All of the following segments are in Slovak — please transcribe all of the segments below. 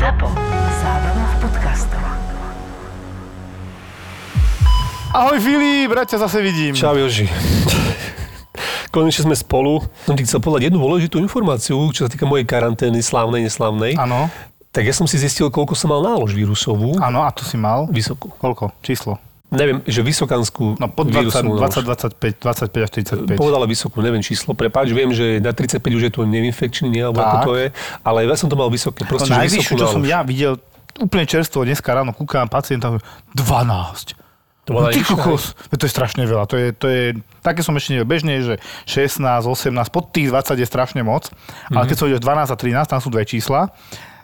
ZAPO. Zábrná v podcastov. Ahoj Filip, bratia zase vidím. Čau Joži. Konečne sme spolu. Som ti chcel povedať jednu dôležitú informáciu, čo sa týka mojej karantény, slávnej, neslávnej. Áno, Tak ja som si zistil, koľko som mal nálož vírusovú. áno, a tu si mal. Vysokú. Koľko? Číslo? Neviem, že vysokanskú No pod 20, vírusovú nálož. 20, 25, 25 až 35. Povedala vysokú, neviem číslo. Prepáč, viem, že na 35 už je to nevinfekčný, nie, alebo ako to je. Ale ja som to mal vysoké. To Proste, že najvyššiu, vysokú čo som ja videl, úplne čerstvo, dneska ráno kúkam pacienta, 12. To No, ty kokos, to je strašne veľa. To je, to je, také som ešte nevedel. Bežne že 16, 18, pod tých 20 je strašne moc. Ale keď som videl 12 a 13, tam sú dve čísla,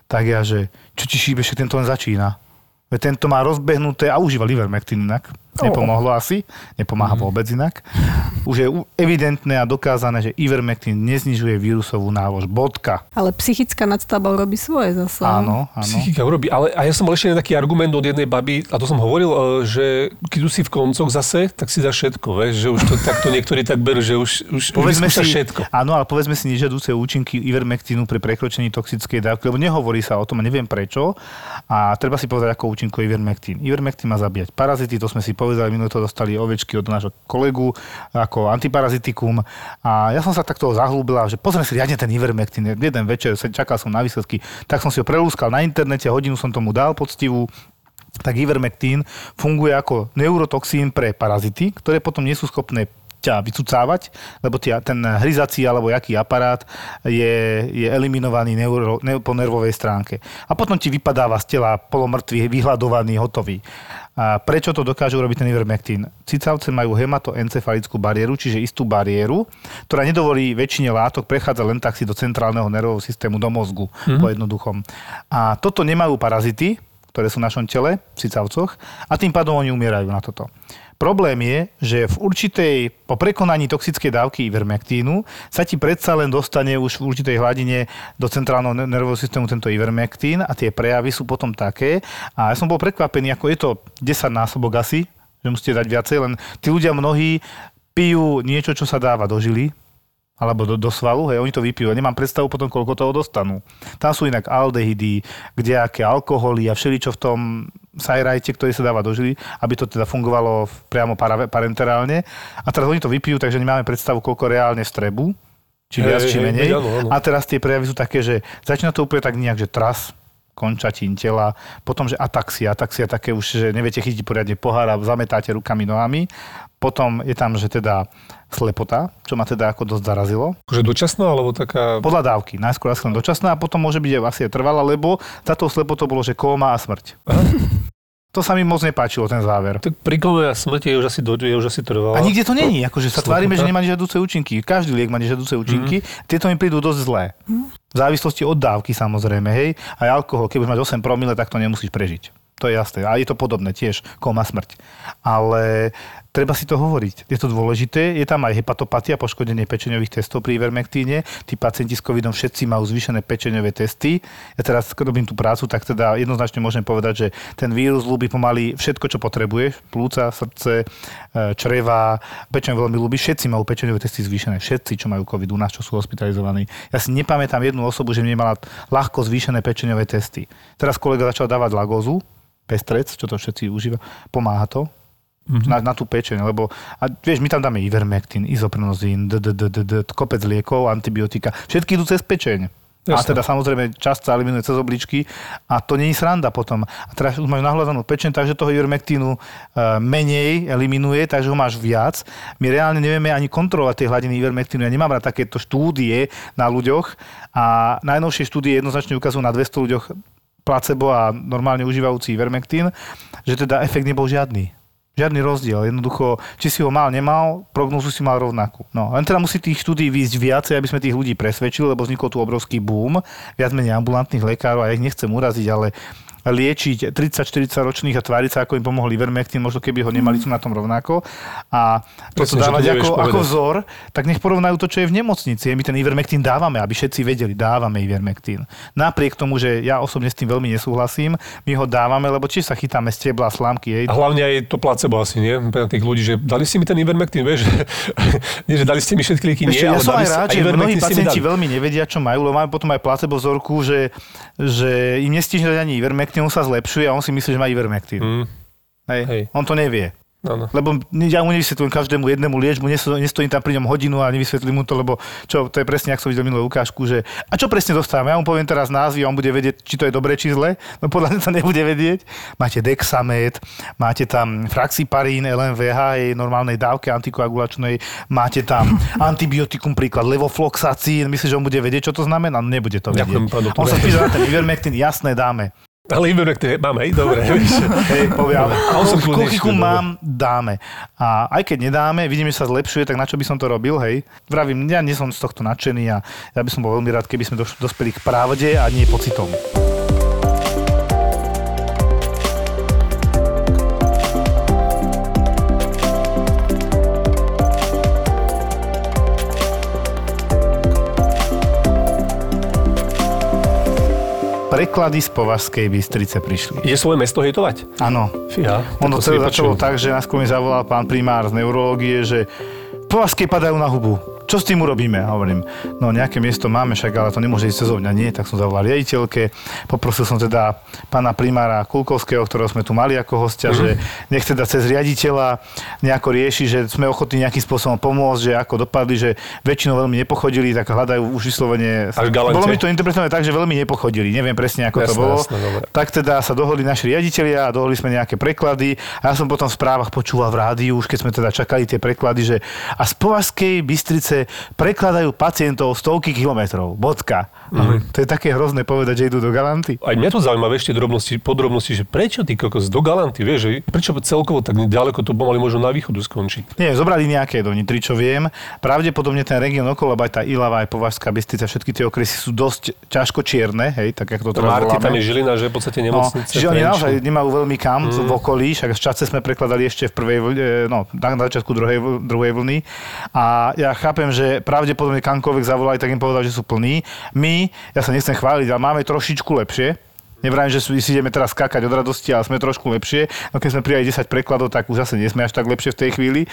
tak ja, že čo ti šíbe, že tento len začína. Veď tento má rozbehnuté a užíva Ivermectin inak. Nepomohlo asi, nepomáha vôbec inak. Už je evidentné a dokázané, že Ivermectin neznižuje vírusovú nálož. Bodka. Ale psychická nadstavba robí svoje zase. Áno, áno. Psychika urobí. Ale a ja som mal ešte taký argument od jednej baby, a to som hovoril, e, že keď už si v koncoch zase, tak si dá všetko, vieš, že už to takto niektorí tak berú, že už, už, už Povedzme si, všetko. áno, ale povedzme si nežiaduce účinky Ivermectinu pri prekročení toxickej dávky, lebo nehovorí sa o tom, a neviem prečo. A treba si povedať, ako účinkuje Ivermectin. Ivermectin má zabíjať parazity, to sme si povedali, minulé to dostali ovečky od nášho kolegu ako antiparazitikum. A ja som sa takto zahlúbila, že pozrieme si riadne ten Ivermectin. Jeden večer, čakal som na výsledky, tak som si ho prelúskal na internete, hodinu som tomu dal poctivú tak Ivermectin funguje ako neurotoxín pre parazity, ktoré potom nie sú schopné ťa vycucávať, lebo tia, ten hryzací alebo jaký aparát je, je eliminovaný neuro, ne, po nervovej stránke. A potom ti vypadáva z tela polomrtvý, vyhľadovaný, hotový. A prečo to dokáže urobiť ten Ivermectin? Cicavce majú hematoencefalickú bariéru, čiže istú bariéru, ktorá nedovolí väčšine látok prechádzať len tak si do centrálneho nervového systému, do mozgu, mm-hmm. po jednoduchom. A toto nemajú parazity, ktoré sú v našom tele, v cicavcoch, a tým pádom oni umierajú na toto. Problém je, že v určitej, po prekonaní toxickej dávky Ivermectínu sa ti predsa len dostane už v určitej hladine do centrálneho ner- nervového systému tento Ivermectín a tie prejavy sú potom také. A ja som bol prekvapený, ako je to 10 násobok asi, že musíte dať viacej, len tí ľudia mnohí pijú niečo, čo sa dáva do žily, alebo do, do svalu, hej, oni to vypijú. Nemám predstavu potom, koľko toho dostanú. Tam sú inak aldehydy, kdejaké alkoholy a všeličo v tom sajrajte, ktorý sa dáva do žily, aby to teda fungovalo priamo parenterálne. A teraz oni to vypijú, takže nemáme predstavu, koľko reálne strebu, či Hej, viac, či hej, menej. áno, áno. A teraz tie prejavy sú také, že začína to úplne tak nejak, že tras, končatín tela, potom, že ataxia, ataxia také už, že neviete chytiť poriadne pohár a zametáte rukami, nohami. Potom je tam, že teda slepota, čo ma teda ako dosť zarazilo. Akože dočasná, alebo taká... Podľa dávky. Najskôr asi len dočasná a potom môže byť asi aj trvalá, lebo za tou slepotou bolo, že kóma a smrť. To sa mi moc nepáčilo, ten záver. Tak pri kome a smrti je už asi, do, je už asi trvalá. A nikde to není, akože sa tvárime, že nemá nežiaduce účinky. Každý liek má nežiaduce účinky, tieto mi prídu dosť zlé. V závislosti od dávky samozrejme, hej. Aj alkohol, keď máš 8 promile, tak to nemusíš prežiť. To je jasné. A je to podobné tiež, koma smrť. Ale treba si to hovoriť. Je to dôležité. Je tam aj hepatopatia, poškodenie pečeňových testov pri Ivermectíne. Tí pacienti s covidom všetci majú zvýšené pečeňové testy. Ja teraz robím tú prácu, tak teda jednoznačne môžem povedať, že ten vírus ľúbi pomaly všetko, čo potrebuješ. Plúca, srdce, e, čreva, pečeň veľmi ľúbi. Všetci majú pečeňové testy zvýšené. Všetci, čo majú covid u nás, čo sú hospitalizovaní. Ja si nepamätám jednu osobu, že nemala ľahko zvýšené pečeňové testy. Teraz kolega začal dávať lagózu, pestrec, čo to všetci užíva. Pomáha to? Mm-hmm. Na, na tú pečeň, lebo a vieš, my tam dáme Ivermectin, izoprenozín, kopec liekov, antibiotika, všetky idú cez pečeň. A teda samozrejme časť sa eliminuje cez obličky a to je sranda potom. A teraz už máš nahľadanú pečeň, takže toho Ivermectinu e, menej eliminuje, takže ho máš viac. My reálne nevieme ani kontrolovať tie hladiny Ivermectinu. Ja nemám rád takéto štúdie na ľuďoch a najnovšie štúdie jednoznačne ukazujú na 200 ľuďoch placebo a normálne užívajúci Ivermectin, že teda efekt nebol žiadny. Žiadny rozdiel. Jednoducho, či si ho mal, nemal, prognózu si mal rovnakú. No, len teda musí tých štúdí výjsť viacej, aby sme tých ľudí presvedčili, lebo vznikol tu obrovský boom, viac menej ambulantných lekárov a ja ich nechcem uraziť, ale liečiť 30-40 ročných a tváriť sa, ako im pomohol Ivermectin, možno keby ho nemali, sú na tom rovnako. A to Presne, to dávať nevieš ako, povedať. ako vzor, tak nech porovnajú to, čo je v nemocnici. My ten Ivermectin dávame, aby všetci vedeli, dávame Ivermectin. Napriek tomu, že ja osobne s tým veľmi nesúhlasím, my ho dávame, lebo či sa chytáme stebla, slámky, jej, A hlavne aj to placebo asi, nie? Pre tých ľudí, že dali ste mi ten Ivermectin, vieš? nie, že dali ste mi všetky lieky, nie, ja ale som aj rád, že mnohí pacienti veľmi nevedia, čo majú, lebo máme potom aj placebo vzorku, že, že im nestižne ani Ivermectin, on sa zlepšuje a on si myslí, že má Ivermectin. Mm, Hej. Hej. On to nevie. áno. Lebo ja mu nevysvetľujem každému jednému liečbu, nesto- nestojím tam pri ňom hodinu a nevysvetlím mu to, lebo čo, to je presne, ako som videl minulú ukážku, že a čo presne dostávame? Ja mu poviem teraz názvy a on bude vedieť, či to je dobré, či zle. No podľa mňa to nebude vedieť. Máte Dexamet, máte tam Fraxiparín, LMVH, jej normálnej dávke antikoagulačnej, máte tam antibiotikum, príklad levofloxacín, myslíš, že on bude vedieť, čo to znamená? No nebude to vedieť. Ďakujem. On sa spýta na ten Ivermectin, jasné, dáme. Ale Ivermectin mám, hej, dobre. Hej, Kochiku dobre. mám, dáme. A aj keď nedáme, vidíme, že sa zlepšuje, tak na čo by som to robil, hej? Vravím, ja nie som z tohto nadšený a ja by som bol veľmi rád, keby sme dospeli k pravde a nie pocitom. Preklady z Považskej Bystrice prišli. Ide svoje mesto hejtovať? Áno, Fíha. ono to celé začalo tak, že nás mi zavolal pán primár z neurológie, že povazky padajú na hubu. Čo s tým urobíme? A hovorím, no nejaké miesto máme, však ale to nemôže ísť cez mňa. Nie, tak som zavolal riaditeľke. Poprosil som teda pána primára Kulkovského, ktorého sme tu mali ako hostia, že nech teda cez riaditeľa nejako rieši, že sme ochotní nejakým spôsobom pomôcť, že ako dopadli, že väčšinou veľmi nepochodili, tak hľadajú už vyslovene... Bolo mi to interpretované tak, že veľmi nepochodili. Neviem presne, ako to Jasné, bolo. jasné, dobre. Tak teda sa dohodli naši riaditeľia a dohodli sme nejaké preklady a ja som potom v správach počúval v rádiu, už keď sme teda čakali tie preklady, že a z Považskej Bystrice prekladajú pacientov stovky kilometrov. Bodka. Mhm. To je také hrozné povedať, že idú do Galanty. Aj mňa to zaujíma ešte drobnosti, podrobnosti, že prečo ty kokos do Galanty, vieš, že prečo celkovo tak ďaleko to pomaly možno na východu skončiť? Nie, zobrali nejaké do Nitry, čo viem. Pravdepodobne ten región okolo, aj tá Ilava, aj Považská Bystrica, všetky tie okresy sú dosť ťažko čierne, hej, tak ako to teraz Marty, tam je Žilina, že v podstate No, nemocnice. čiže oni naozaj nemajú veľmi kam mm. v okolí, však v čase sme prekladali ešte v prvej, e, no, na začiatku druhej, druhej vlny. A ja chápem, že pravdepodobne kamkoľvek zavolali, tak im povedal, že sú plní. My, ja sa nechcem chváliť, ale máme trošičku lepšie. Nevrajím, že si ideme teraz skákať od radosti, ale sme trošku lepšie. No keď sme prijali 10 prekladov, tak už zase nie sme až tak lepšie v tej chvíli.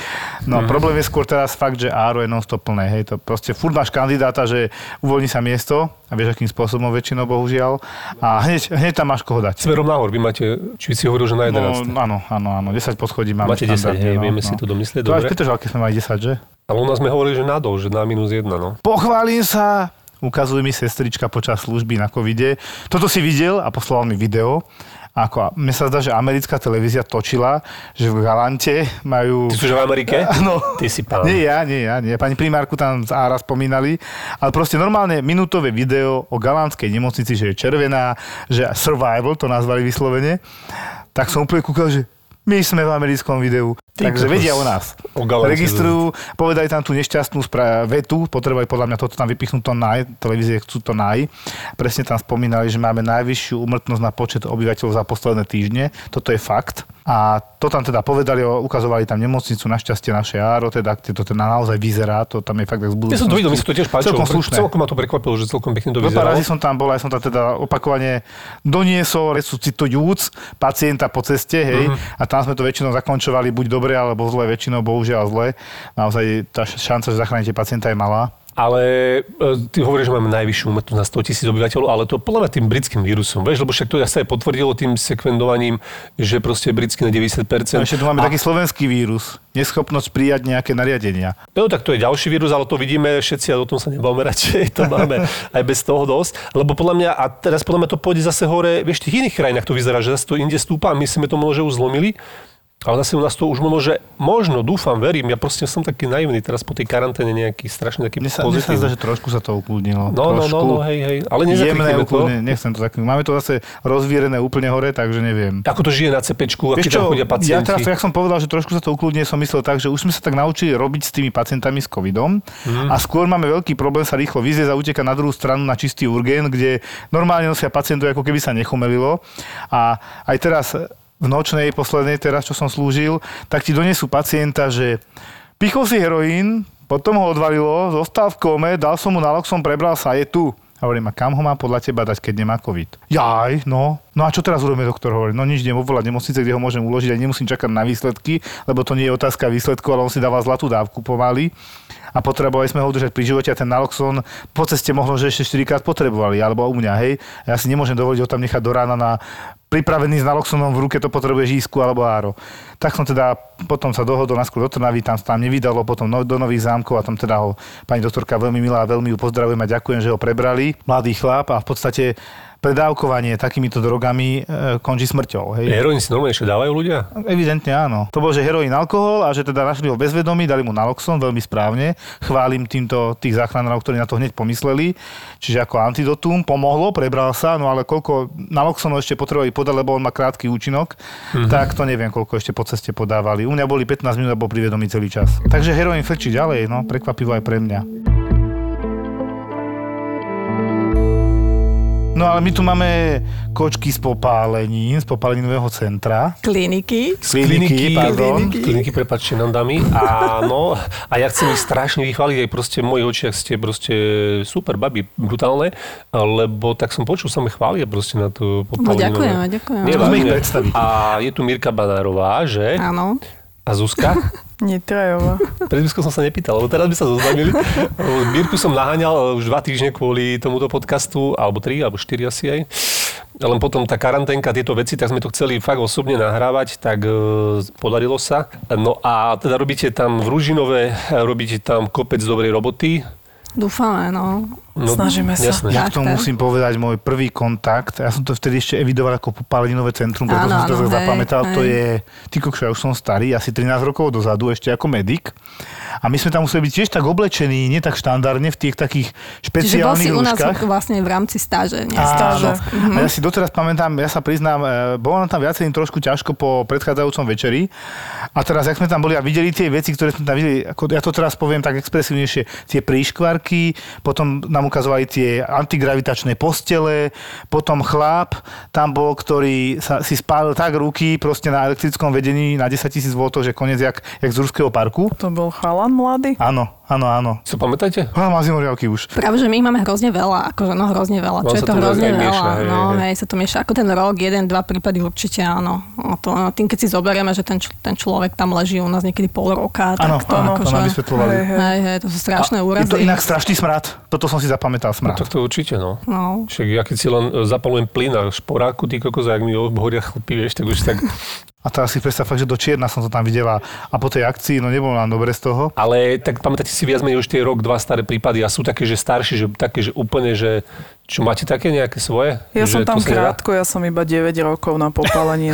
No mm. problém je skôr teraz fakt, že áro je non-stop plné. Hej, to proste furt máš kandidáta, že uvoľní sa miesto a vieš, akým spôsobom väčšinou, bohužiaľ. A hneď, hneď tam máš koho dať. Smerom nahor, vy máte, či si hovoril, že na 11. No, áno, áno, áno, 10 poschodí máme. Máte 10, štandardne, hej, vieme si to domyslieť, To aj v dobre. Petržalke sme mali 10, že? Ale u nás sme hovorili, že nadol, že na minus 1, no. Pochválim sa, ukazuje mi sestrička počas služby na covide. Toto si videl a poslal mi video. Ako, mne sa zdá, že americká televízia točila, že v Galante majú... Ty sú v Amerike? Áno. Ty si pán. Nie ja, nie ja, nie. Pani primárku tam z Ára spomínali, ale proste normálne minútové video o galantskej nemocnici, že je červená, že survival to nazvali vyslovene, tak som úplne kúkal, že my sme v americkom videu. Ty Takže vedia o nás. O. Registrujú, povedali tam tú nešťastnú spra- vetu, potrebovali podľa mňa toto tam vypichnúť to naj, televízie chcú to naj. Presne tam spomínali, že máme najvyššiu umrtnosť na počet obyvateľov za posledné týždne. Toto je fakt. A to tam teda povedali, ukazovali tam nemocnicu, našťastie naše áro, teda to teda naozaj vyzerá, to tam je fakt tak z Ja som to videl, mi sa to tiež páčilo. Celkom slušné. Celkom ma to prekvapilo, že celkom pekne to pár vyzeralo. razy som tam bol, aj som tam teda opakovane doniesol resuscitujúc pacienta po ceste, hej, Mhm. uh-huh. a tam sme to väčšinou zakončovali buď dobre, alebo zle, väčšinou bohužiaľ zle. Naozaj tá šanca, že zachránite pacienta je malá. Ale e, ty hovoríš, že máme najvyššiu umrtnosť na 100 tisíc obyvateľov, ale to podľa mňa tým britským vírusom, vieš, lebo však to sa aj potvrdilo tým sekvendovaním, že proste britský na 90%. A ešte tu máme a, taký slovenský vírus. Neschopnosť prijať nejaké nariadenia. No tak to je ďalší vírus, ale to vidíme všetci a o tom sa nebavíme radšej, to máme aj bez toho dosť. Lebo podľa mňa, a teraz podľa mňa to pôjde zase hore, vieš, v tých iných krajinách to vyzerá, že zase to inde stúpa a my sme to možno už zlomili. Ale zase u nás to už možno, že možno, dúfam, verím, ja proste som taký naivný teraz po tej karanténe nejaký strašne taký Mne sa, mne sa pozitívny. zdá, že trošku sa to ukludnilo. No, no, no, Trošku. no, hej, hej. Ale nezakrikneme to. nechcem to tak. Máme to zase rozvírené úplne hore, takže neviem. Ako to žije na cepečku, akí tam chodia ja pacienti. teraz, jak som povedal, že trošku sa to ukludne, som myslel tak, že už sme sa tak naučili robiť s tými pacientami s covidom Mhm. a skôr máme veľký problém sa rýchlo vyzviezť a utekať na druhú stranu na čistý urgen, kde normálne nosia pacientov, ako keby sa nechumelilo. A aj teraz v nočnej, poslednej, teraz čo som slúžil, tak ti donesú pacienta, že pichol si heroín, potom ho odvalilo, zostal v kome, dal som mu naloxon, prebral sa, je tu. A hovorím, a kam ho mám podľa teba dať, keď nemá COVID? Jaj, no. No a čo teraz urobíme, doktor hovorí? No nič, idem obvolať nemocnice, kde ho môžem uložiť a nemusím čakať na výsledky, lebo to nie je otázka výsledku, ale on si dáva zlatú dávku pomaly a potrebovali sme ho udržať pri živote a ten naloxon po ceste možno, že ešte 4 krát potrebovali, alebo u mňa, hej. Ja si nemôžem dovoliť ho tam nechať do rána na pripravený s naloxonom v ruke, to potrebuje žísku alebo áro. Tak som teda potom sa dohodol naskôr do Trnavy, tam sa tam nevydalo, potom no, do Nových zámkov a tam teda ho pani doktorka veľmi milá, veľmi ju pozdravujem a ďakujem, že ho prebrali. Mladý chlap a v podstate predávkovanie takýmito drogami e, končí smrťou. Hej. Heroín si normálne ešte dávajú ľudia? Evidentne áno. To bol, že heroín, alkohol a že teda našli ho bezvedomí, dali mu naloxon, veľmi správne. Chválim týmto tých záchranárov, ktorí na to hneď pomysleli. Čiže ako antidotum pomohlo, prebral sa, no ale koľko naloxonu ešte potrebovali podať, lebo on má krátky účinok, mm-hmm. tak to neviem, koľko ešte po ceste podávali. U mňa boli 15 minút a bol pri vedomí celý čas. Takže heroín frčí ďalej, no, prekvapivo aj pre mňa. No ale my tu máme kočky z popálenín, z popáleninového centra. Kliniky. Z kliniky, pardon. Kliniky, prepáčte nám dámy. A, no, a ja chcem ich strašne vychváliť, aj proste v mojich očiach ste proste super baby, brutálne, lebo tak som počul, sa mi chvália proste na to No popáleninové. ďakujem, ďakujem. Nie. A je tu Mirka Banárová, že? Áno. A Zuzka? Nitrajová. Pred Zuzkou som sa nepýtal, lebo teraz by sa zoznamili. Mirku som naháňal už dva týždne kvôli tomuto podcastu, alebo tri, alebo štyri asi aj. Len potom tá karanténka, tieto veci, tak sme to chceli fakt osobne nahrávať, tak e, podarilo sa. No a teda robíte tam v Ružinove, robíte tam kopec dobrej roboty. Dúfame, no. No, Snažíme sa. Jasné. Ja Tak, k tomu musím povedať môj prvý kontakt. Ja som to vtedy ešte evidoval ako popáleninové centrum, preto Áno, som si to áno, hej, zapamätal. To je, ty kokšo, ja už som starý, asi 13 rokov dozadu, ešte ako medic. A my sme tam museli byť tiež tak oblečení, nie tak štandardne, v tých takých Čiže bol si špeciálnych u nás rúškach. vlastne v rámci stáže. Nie? Áno. A ja si doteraz pamätám, ja sa priznám, e, bolo nám tam viacerým trošku ťažko po predchádzajúcom večeri. A teraz, jak sme tam boli a videli tie veci, ktoré sme tam videli, ako ja to teraz poviem tak expresívnejšie, tie príškvarky, potom nám ukazovali tie antigravitačné postele, potom chlap tam bol, ktorý sa, si spálil tak ruky proste na elektrickom vedení na 10 tisíc V, že konec jak, jak z Ruského parku. To bol chalan mladý? Áno, áno, áno. Si to pamätáte? Á, má zimoriavky už. Práve, že my ich máme hrozne veľa, akože no hrozne veľa. Vám Čo je to to hrozne veľa? mieša, hej, no, hej. hej, sa to mieša. Ako ten rok, jeden, dva prípady určite áno. No, to, no, tým, keď si zoberieme, že ten, ten človek tam leží u nás niekedy pol roka, Áno, tak to áno, to akože... nám vysvetľovali. Hej, hej. To sú strašné Je úrazy. to inak strašný smrad. Toto som si zapamätal, No, smrad. tak to určite, no. No. Však ja keď si len zapalujem plyn a šporáku, ty kokos, a jak mi horia chlpy, vieš, tak už tak... A teraz si predstav fakt, že do Čierna som to tam videla a po tej akcii, no nebolo nám dobre z toho. Ale tak pamätáte si viac menej už tie rok, dva staré prípady a sú také, že staršie, že také, že úplne, že čo máte také nejaké svoje? Ja že som tam krátko, ja som iba 9 rokov na popálení.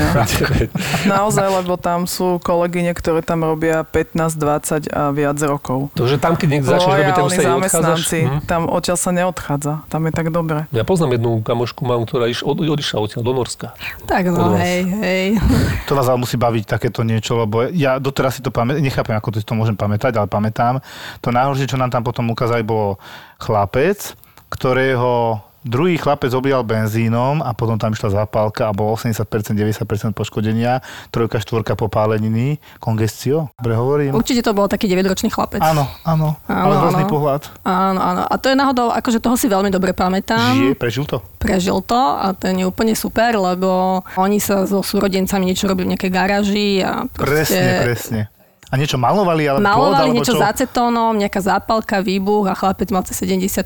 Naozaj, lebo tam sú kolegyne, ktoré tam robia 15, 20 a viac rokov. To, že tam, keď niekto začneš robiť, Lojálni sa zamestnanci, Hm? tam odtiaľ sa neodchádza. Tam je tak dobre. Ja poznám jednu kamošku mám, ktorá iš, od, odišla odtiaľ do Norska. Tak no, hej, hej. To vás ale musí baviť takéto niečo, lebo ja doteraz si to pamätám, nechápem, ako to si to môžem pamätať, ale pamätám. To najhoršie, čo nám tam potom ukázali, bolo chlapec, ktorého druhý chlapec objal benzínom a potom tam išla zapálka a bolo 80%, 90% poškodenia, trojka, štvorka popáleniny, kongestia, dobre hovorím? Určite to bol taký 9-ročný chlapec. Áno, áno, ale Áno, hrozný áno. pohľad. Áno, áno. A to je náhodou, akože toho si veľmi dobre pamätám. Žije, prežil to? prežil to a to je úplne super, lebo oni sa so súrodencami niečo robili v nejakej garáži a proste Presne, presne. A niečo malovali, alebo plod, malovali alebo niečo čo? s acetónom, nejaká zápalka, výbuch a chlapec mal cez 70%.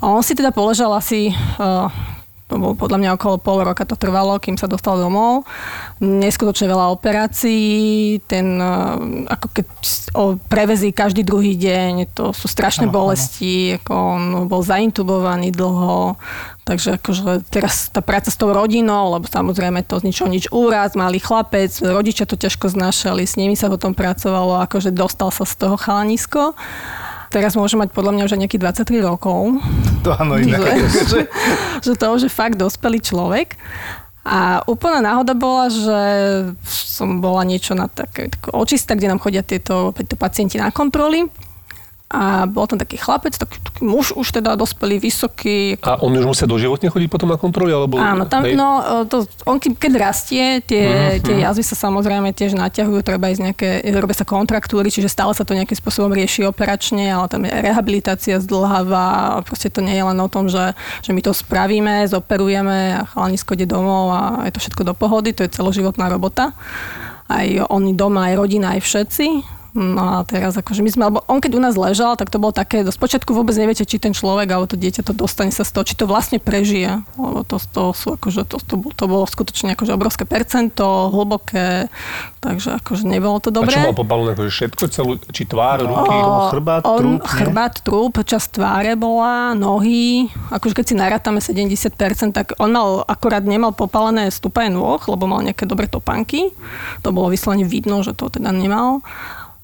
A on si teda položal asi, uh, to bolo podľa mňa okolo pol roka to trvalo, kým sa dostal domov. Neskutočne veľa operácií, ten uh, ako keď o, prevezí každý druhý deň, to sú strašné áno. bolesti, ako on bol zaintubovaný dlho, Takže akože teraz tá práca s tou rodinou, lebo samozrejme to z ničoho nič úraz, malý chlapec, rodičia to ťažko znášali, s nimi sa potom pracovalo, akože dostal sa z toho chalanisko. Teraz môže mať podľa mňa už aj nejakých 23 rokov. To áno, inak. Že, že to už je fakt dospelý človek. A úplná náhoda bola, že som bola niečo na také, také očista, kde nám chodia tieto, tieto pacienti na kontroly. A bol tam taký chlapec, taký, taký muž už teda dospelý, vysoký. A on už musia doživotne chodiť potom na kontroly? Alebo, Áno, tam, hej? no, to, on keď rastie, tie, Mhm, tie jazvy sa samozrejme tiež naťahujú, treba ísť nejaké, robia sa kontraktúry, čiže stále sa to nejakým spôsobom rieši operačne, ale tam je rehabilitácia zdlhavá, proste to nie je len o tom, že, že my to spravíme, zoperujeme a chalanisko ide domov a je to všetko do pohody, to je celoživotná robota. Aj oni doma, aj rodina, aj všetci. No a teraz akože my sme, alebo on keď u nás ležal, tak to bolo také, do spočiatku vôbec neviete, či ten človek alebo to dieťa to dostane sa z toho, či to vlastne prežije. Lebo to, to sú akože, to, to, to bolo skutočne akože obrovské percento, hlboké, takže akože nebolo to A dobré. čo mal popálené, akože všetko, celú, či tvár, ruky? O, chrbát, on, chrbát, trup, časť tváre bola, nohy, akože keď si narátame 70%, tak on mal, akorát nemal popálené stúpaje nôh, lebo mal nejaké dobré topánky. To bolo vyslovene vidno, že to teda nemal.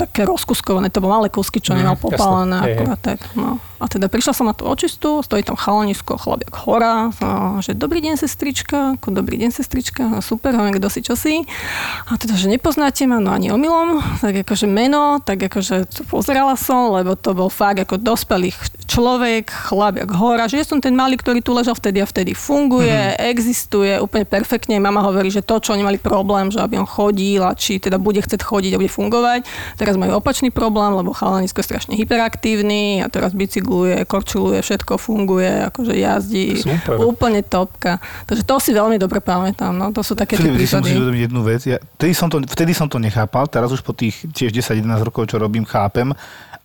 také rozkuskované, to bolo malé kusky, čo Mm, nemal popálené, akorát tak. No. A teda prišla som na tú očistu, stojí tam chalanisko, chlapiak hora, no, že dobrý deň sestrička, ako dobrý deň sestrička, no, super, hovorím, kto si, čo si. A teda, že nepoznáte ma, no ani omylom, tak akože meno, tak akože to pozerala som, lebo to bol fakt ako dospelý človek, chlapiak hora, že ja som ten malý, ktorý tu ležal vtedy a vtedy funguje, mm-hmm. existuje úplne perfektne. Mama hovorí, že to, čo oni mali problém, že aby on chodil a či teda bude chcieť chodiť a bude fungovať, teraz majú opačný problém, lebo chalanisko je strašne hyperaktívny a teraz bicykluje, korčuluje, všetko funguje, akože jazdí. Super. Úplne topka. Takže to si veľmi dobre pamätám. No. To sú také tie Filip, si prípady. uvedomiť jednu vec. Ja, vtedy, som to, vtedy som to nechápal, teraz už po tých tiež 10-11 rokov, čo robím, chápem,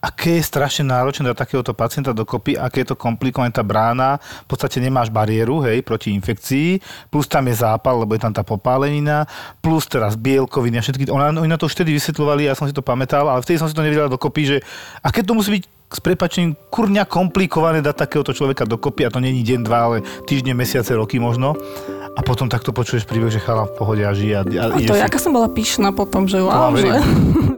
aké je strašne náročné dať takéhoto pacienta dokopy, aké je to komplikované tá brána, v podstate nemáš bariéru, hej, proti infekcii, plus tam je zápal, lebo je tam tá popálenina, plus teraz bielkoviny a všetky, ona, oni na to už vtedy vysvetľovali, ja som si to pamätal, ale vtedy som si to nevedel dokopy, že aké to musí byť s prepačením kurňa komplikované dať takéhoto človeka dokopy a to není deň, dva, ale týždne, mesiace, roky možno. A potom takto počuješ príbeh, že chala v pohode a žije a, a to, si. aká som bola pyšná potom, že wow, že...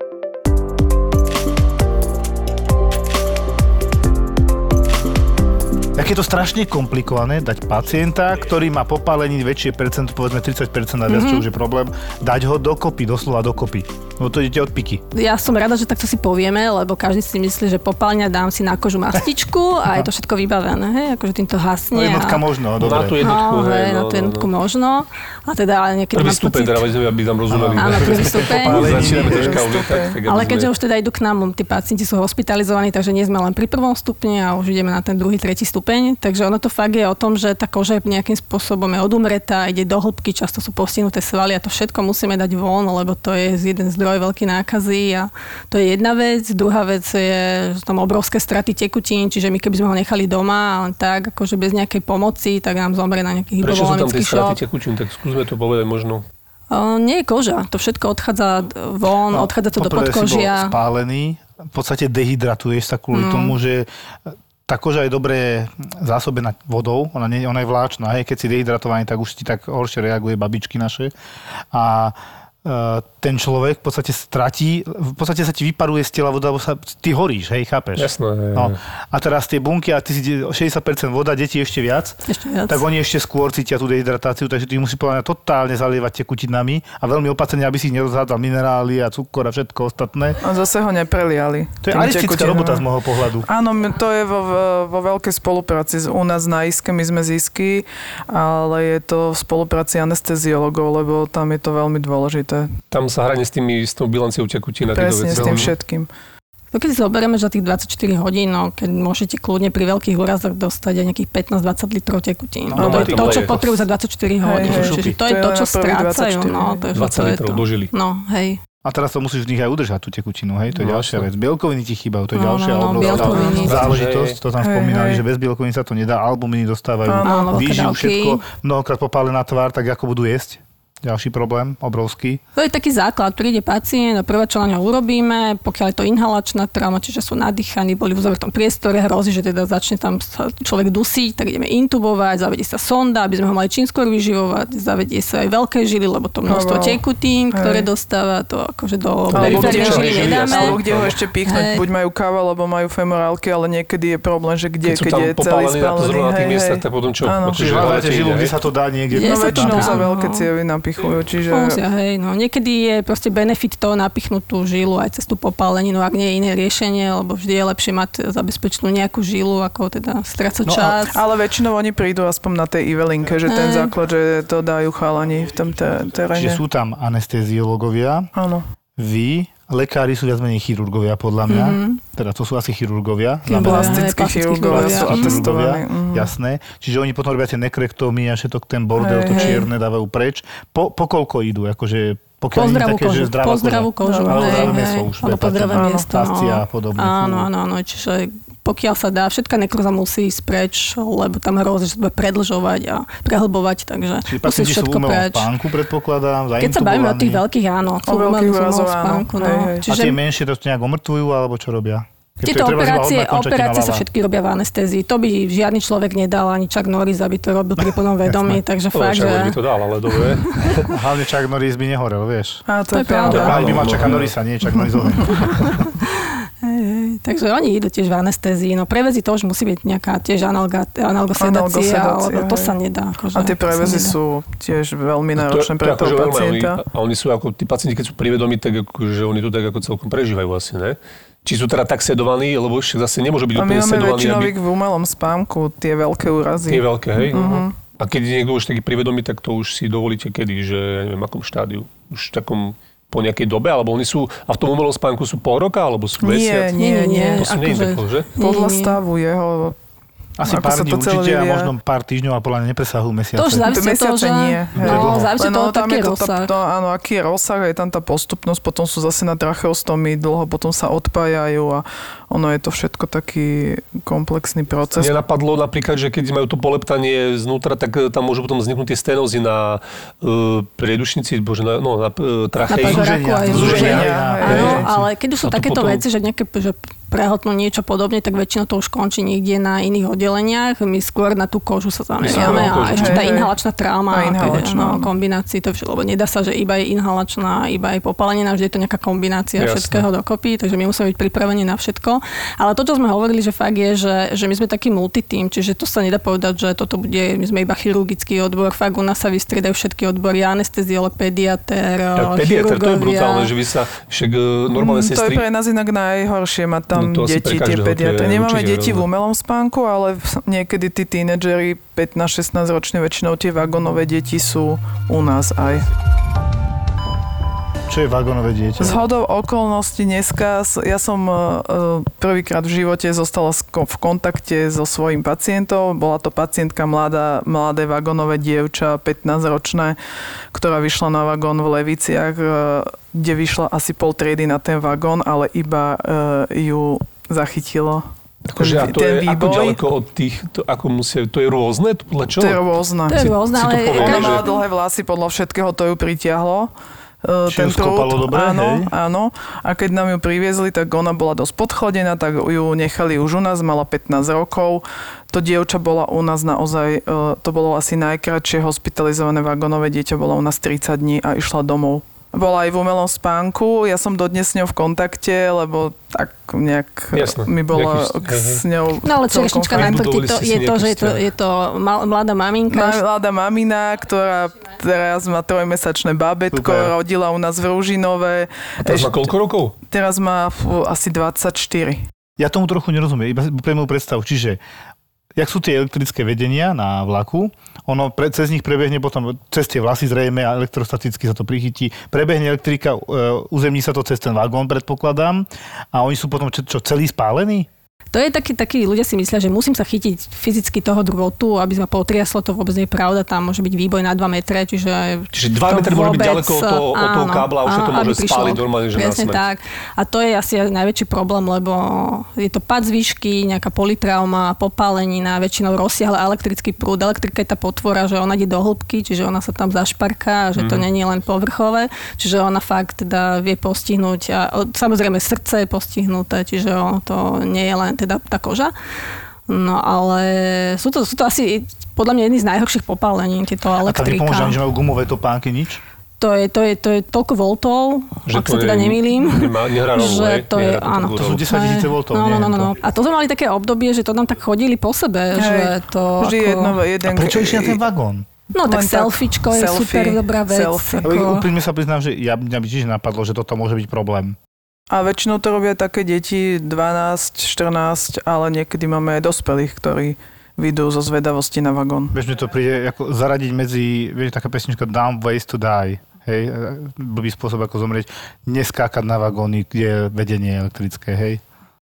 Tak je to strašne komplikované dať pacienta, ktorý má popálení väčšie percento, povedzme 30% a viac, Mhm. čo už je problém, dať ho dokopy, doslova dokopy. Lebo to idete od piky. Ja som rada, že takto si povieme, lebo každý si myslí, že popálňa dám si na kožu mastičku a je to všetko vybavené, hej, akože týmto No hasne. jednotka a... možno, Na tú dobre. jednotku, no, hej, hej, na no, tú no, jednotku no. možno. A teda ale niekedy Prvý mám stupeň, pocit... teda, aby by tam rozumeli. Áno, prvý stupeň. Začíname troška ulietať. Ale keďže už teda idú k nám, tí pacienti sú hospitalizovaní, takže nie sme len pri prvom stupni a už ideme na ten druhý, tretí stupeň. Takže ono to fakt je o tom, že tá koža je nejakým spôsobom je odumretá, ide do hĺbky, často sú postihnuté svaly a to všetko musíme dať von, lebo to je jeden zdroj veľký nákazy a to je jedna vec. Druhá vec je, že tam obrovské straty tekutín, čiže my keby sme ho nechali doma len tak, akože bez nejakej pomoci, tak nám zomrie na nejaký Prečo sú tam tie straty tekutín? Tak skúsme to povedať možno. Nie je koža, to všetko odchádza von, No, odchádza to do poprvé si bol podkožia. spálený, v podstate dehydratuješ sa kvôli Mm. tomu, že tá koža je dobre zásobená vodou, ona, nie, ona je vláčna, hej, keď si dehydratovaný, tak už ti tak horšie reaguje babičky naše. A ten človek v podstate stratí, v podstate sa ti vyparuje z tela voda, lebo sa, ty horíš, hej, chápeš? Jasné. No, a teraz tie bunky, a ty si 60% voda, deti ešte viac, Ešte viac. tak oni ešte skôr cítia tú dehydratáciu, takže ty musí podľa mňa totálne zalievať tekutinami a veľmi opatrne, aby si nerozhádzal minerály a cukor a všetko ostatné. A zase ho nepreliali. To je aristická robota z môjho pohľadu. Áno, to je vo, vo- veľkej spolupráci u nás na ISKE, my sme z ISKY, ale je to v spolupráci anesteziologov, lebo tam je to veľmi dôležité. Tam sa hranie s, tými, s tou bilanciou tekutín a Presne s tým no. všetkým. To keď si zoberieme, že za tých 24 hodín, no, keď môžete kľudne pri veľkých úrazoch dostať aj nejakých 15-20 litrov tekutín. No, No, to to je to, čo potrebujú za 24 hodín. hej. Čiže to je To to, čo strácajú. 24, No, 20 to je litrov to. dožili. No, hej. A teraz to musíš v nich aj udržať, tú tekutinu, hej? To je No, ďalšia vec. Bielkoviny ti chýbajú, to je No, ďalšia no, no, obrovská záležitosť. To tam Hej, spomínali, hej. že bez bielkovín sa to nedá. Albuminy dostávajú Áno, Áno, výživ, veľké všetko. Mnohokrát popálená tvár, tak ako budú jesť? Ďalší problém, obrovský. To je taký základ. Príde pacient a prvé, čo na ňo urobíme, pokiaľ je to inhalačná trauma, čiže sú nadýchaní, boli v uzavretom priestore, hrozí, že teda začne tam sa človek dusiť, tak ideme intubovať, zavedie sa sonda, aby sme ho mali čím skôr vyživovať, zavedie sa aj veľké žily, lebo to množstvo tekutín, ktoré Hej. dostáva, to akože do periférnej žily nedáme. Alebo kde ho ešte pichnúť, Hej. buď majú káva, alebo majú femorálky, ale niekedy je problém, že kde, Keď keď, tam je celý popálení na to spálený. zrovna na tých miestach, tak potom čo? Čiže žilu, kde sa to dá niekde. Je No sa to väčšinou sa no. veľké cievy napichujú, čiže... Musia, hej, no. Niekedy je proste benefit toho napichnúť tú žilu aj cez tú popáleninu, ak nie je iné riešenie, lebo vždy je lepšie mať zabezpečenú nejakú žilu, ako teda strácať No a- čas. Ale väčšinou oni prídu aspoň na tej Ivelinke, že ten Hej. základ, že to dajú chalani v tom te- teréne. Čiže sú tam anesteziológovia, Áno. vy, lekári sú viac menej chirurgovia podľa mňa, Mhm. teda to sú asi chirurgovia. Plastickí chirurgovia sú atestovaní. mhm. Jasné. Čiže oni potom robia tie nekrektómy a všetok ten bordel, Hej, to čierne dávajú preč. Po, po koľko idú? Akože, pokiaľ nie je Pozdravú také, že kožu, zdravá pozdravú koža. kožu. Alebo hej, zdravé meso už. Alebo pozdravé také, miesto. fascia a podobne. Áno, áno, áno. Čiže pokiaľ sa dá, všetká nekroza musí ísť preč, lebo tam hrozí, že sa bude predlžovať a prehlbovať, takže Čiže musí sú všetko umelom preč. spánku, predpokladám, Keď sa bavíme o tých veľkých, áno. sú O veľkých umelom úrazoch, áno. spánku, no. Hej. A Čiže tie menšie to nejak omrtvujú, alebo čo robia? Keď to tieto operácie, operácie sa všetky robia v anestézii. To by žiadny človek nedal, ani Chuck Norris, aby to robil pri plnom vedomí, takže No, fakt, že... by to dal, ale dobre. Hlavne Chuck Norris by nehorel, vieš. A to, To je pravda. To pravda. Pán by mal Chucka Norrisa, nie Chuck Norris. Hej, hej. Takže oni idú tiež v anestézii. No prevezy to už musí byť nejaká tiež analga, analgosedácia, alebo to hej. sa nedá. Akože, A tie prevezy sú tiež veľmi náročné to, pre to, akože toho veľmi, oni, pacienta. a oni sú ako, tí pacienti, keď sú privedomí, tak akože oni to tak ako celkom prežívajú asi, ne? Či sú teda tak sedovaní, lebo však zase nemôžu byť A my úplne máme sedovaní, aby v umelom spánku, tie veľké úrazy. tie veľké, hej? Mhm. A keď je niekto už taký privedomý, tak to už si dovolíte kedy, že ja neviem, akom štádiu? Už v takom po nejakej dobe, alebo oni sú, a v tom umelom spánku sú pol roka, alebo sú Nie, mesiac? nie, nie. To sú nie je akože- tako, že? Podľa stavu jeho. Asi Ako pár dní to určite a možno pár týždňov a podľa mňa nepresahujú mesiace. To už závisí od toho, Mesiace že... nie. No, závisí toho, tam je to, rozsah. to, áno, aký je rozsah, je tam tá postupnosť, potom sú zase na tracheostomii, dlho potom sa odpájajú a ono je to všetko taký komplexný proces. Mne napadlo napríklad, že keď majú to poleptanie znútra, tak e, tam môžu potom vzniknúť tie sténozy na uh, priedušnici, bože, na, no, na uh, Na tracheji. aj Zúženia, Zúženia, hej. Áno, ale keď už sú A takéto potom- veci, že nejaké že prehotnú niečo podobne, tak väčšinou to už končí niekde na iných oddeleniach. My skôr na tú kožu sa zameriame na a ešte tá inhalačná trauma, je, inhalačná. no, kombinácii, to všetko, lebo nedá sa, že iba je inhalačná, iba je popálená, vždy je to nejaká kombinácia Jasné. všetkého dokopy, takže my musíme byť pripravení na všetko. Ale to, čo sme hovorili, že fakt je, že, že my sme taký multitým, čiže to sa nedá povedať, že toto bude, my sme iba chirurgický odbor, fakt u nás sa vystriedajú všetky odbory, anesteziolog, pediatér, Tak pediatr, to je brutálne, že vy sa, však uh, normálne Mm, to je sestry... pre nás inak najhoršie mať tam No deti, tie pediatre. Nemáme deti v umelom spánku, ale niekedy tí tínedžeri 15-16 ročne, väčšinou tie vagónové deti sú u nás aj. Čo je vagónové dieťa? Z hodou okolností dneska, ja som e, e, prvýkrát v živote zostala v kontakte so svojím pacientom. Bola to pacientka mladá, mladé vagónové dievča, 15-ročné, ktorá vyšla na vagón v Leviciach, e, kde vyšla asi pol triedy na ten vagón, ale iba ju zachytilo. Akože, a ten- to ten je ako výboj. ďaleko od tých, to, ako musia, to je rôzne? To podľa čo? To je rôzne. To je Si- rôzne, si to ale poviem, Ona že- mala dlhé vlasy, podľa všetkého to ju pritiahlo. E, Či ju skopalo dobre, áno, hej? áno. A keď nám ju priviezli, tak ona bola dosť podchladená, tak ju nechali už u nás, mala 15 rokov. To dievča bola u nás naozaj, e, to bolo asi najkratšie hospitalizované vagónové dieťa, bola u nás 30 dní a išla domov. Bola aj v umelom spánku, ja som dodnes s ňou v kontakte, lebo tak nejak Jasné, mi bolo nejaký- s ňou No ale fajn. na to, si je to, že je to, je to mladá maminka. Mladá mamina, ktorá teraz má trojmesačné bábetko, Super. rodila u nás v Ružinové. A teraz má koľko rokov? Teraz má fú, asi 24. Ja tomu trochu nerozumiem, iba pre moju predstavu. Čiže, jak sú tie elektrické vedenia na vlaku, ono pre, cez nich prebehne potom, cez tie vlasy zrejme a elektrostaticky sa to prichytí, prebehne elektrika, e, uzemní sa to cez ten vagón, predpokladám, a oni sú potom čo, čo celý spálení? To je taký, taký, ľudia si myslia, že musím sa chytiť fyzicky toho drôtu, aby ma potriaslo, to vôbec nie je pravda, tam môže byť výboj na 2 metre, čiže... Čiže 2 to metre môže byť ďaleko od toho, od toho áno, kábla už sa to áno, môže spáliť normálne, že Presne tak. A to je asi aj najväčší problém, lebo je to pad z výšky, nejaká politrauma, popálenina, väčšinou rozsiahle elektrický prúd. Elektrika je tá potvora, že ona ide do hĺbky, čiže ona sa tam zašparká, že to Mhm. není len povrchové, čiže ona fakt teda vie postihnúť. A samozrejme srdce je postihnuté, čiže to nie je len teda tá koža. No ale sú to, sú to asi podľa mňa jedny z najhorších popálení, tieto A tam elektrika. nepomôže ani, že majú gumové topánky, nič? To je, to, je, to je toľko voltov, Že ak to sa teda je- nemýlim. nemá- že to je, to áno. To sú rolu. 10 tisíce voltov, No, no, no, je no. A to sme mali také obdobie, že to nám tak chodili po sebe, že Hej, to Vždy ako... jedno, jeden... A prečo išli na ten vagón? No tak Len tak selfiečko je selfie, super dobrá vec. selfie. Ako... Úprimne sa priznám, že ja, mňa by tiež napadlo, že toto môže byť problém. A väčšinou to robia také deti 12, 14, ale niekedy máme aj dospelých, ktorí vyjdú zo zvedavosti na vagón. Vieš, to príde ako zaradiť medzi, vieš, taká pesnička Dumb Ways to Die. Hej, e, blbý spôsob, ako zomrieť. Neskákať na vagóny, kde je vedenie elektrické, hej.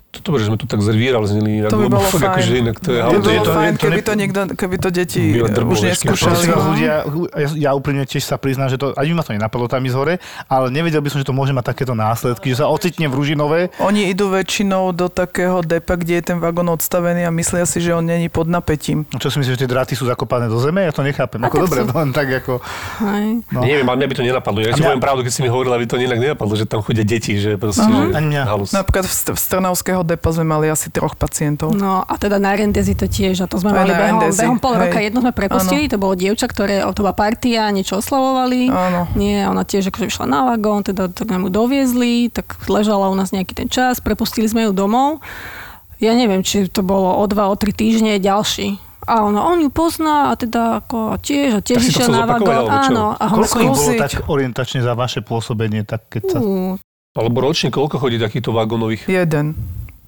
To dobre, že sme to tak zrvírali, inak, To by bolo fakt fajn. akože inak to je... Ale by to je bolo to- fajn, to keby to, niekto, keby to deti už neskúšali. ľudia, ja, ja úprimne tiež sa priznám, že to, ani by ma to nenapadlo tam ísť hore, ale nevedel by som, že to môže mať takéto následky, že sa ocitne v Ružinové. Oni idú väčšinou do takého depa, kde je ten vagón odstavený a myslia si, že on není pod napätím. No Čo si myslíš, že tie dráty sú zakopané do zeme? Ja to nechápem. A Ako dobre, sú. len tak ako... Hej. No. Neviem, ale mňa by to nenapadlo. Ja A si mňa- poviem pravdu, keď si mi hovorila, by to inak nenapadlo, že tam chodia deti, že proste, Aha. že Ani mňa. halus. Napríklad v, v Strnavského depa sme mali asi troch pacientov. No a teda na Rendezi to tiež, a to sme Aj mali na behom, Rendezi, behom pol roka. hej. Jedno sme prepustili, to bolo dievča, ktoré, to bola partia, niečo oslavovali. Áno. Nie, ona tiež akože vyšla na vagón, teda tak nám ju doviezli, tak ležala u nás nejaký ten čas, prepustili sme ju domov. Ja neviem, či to bolo o dva, o tri týždne ďalší. A ona, on ju pozná a teda ako a tiež, a tiež išiel na vagón. Áno, a ho Koľko bolo tak orientačne za vaše pôsobenie, tak keď sa... Alebo ročne koľko chodí takýchto vagónových? Jeden.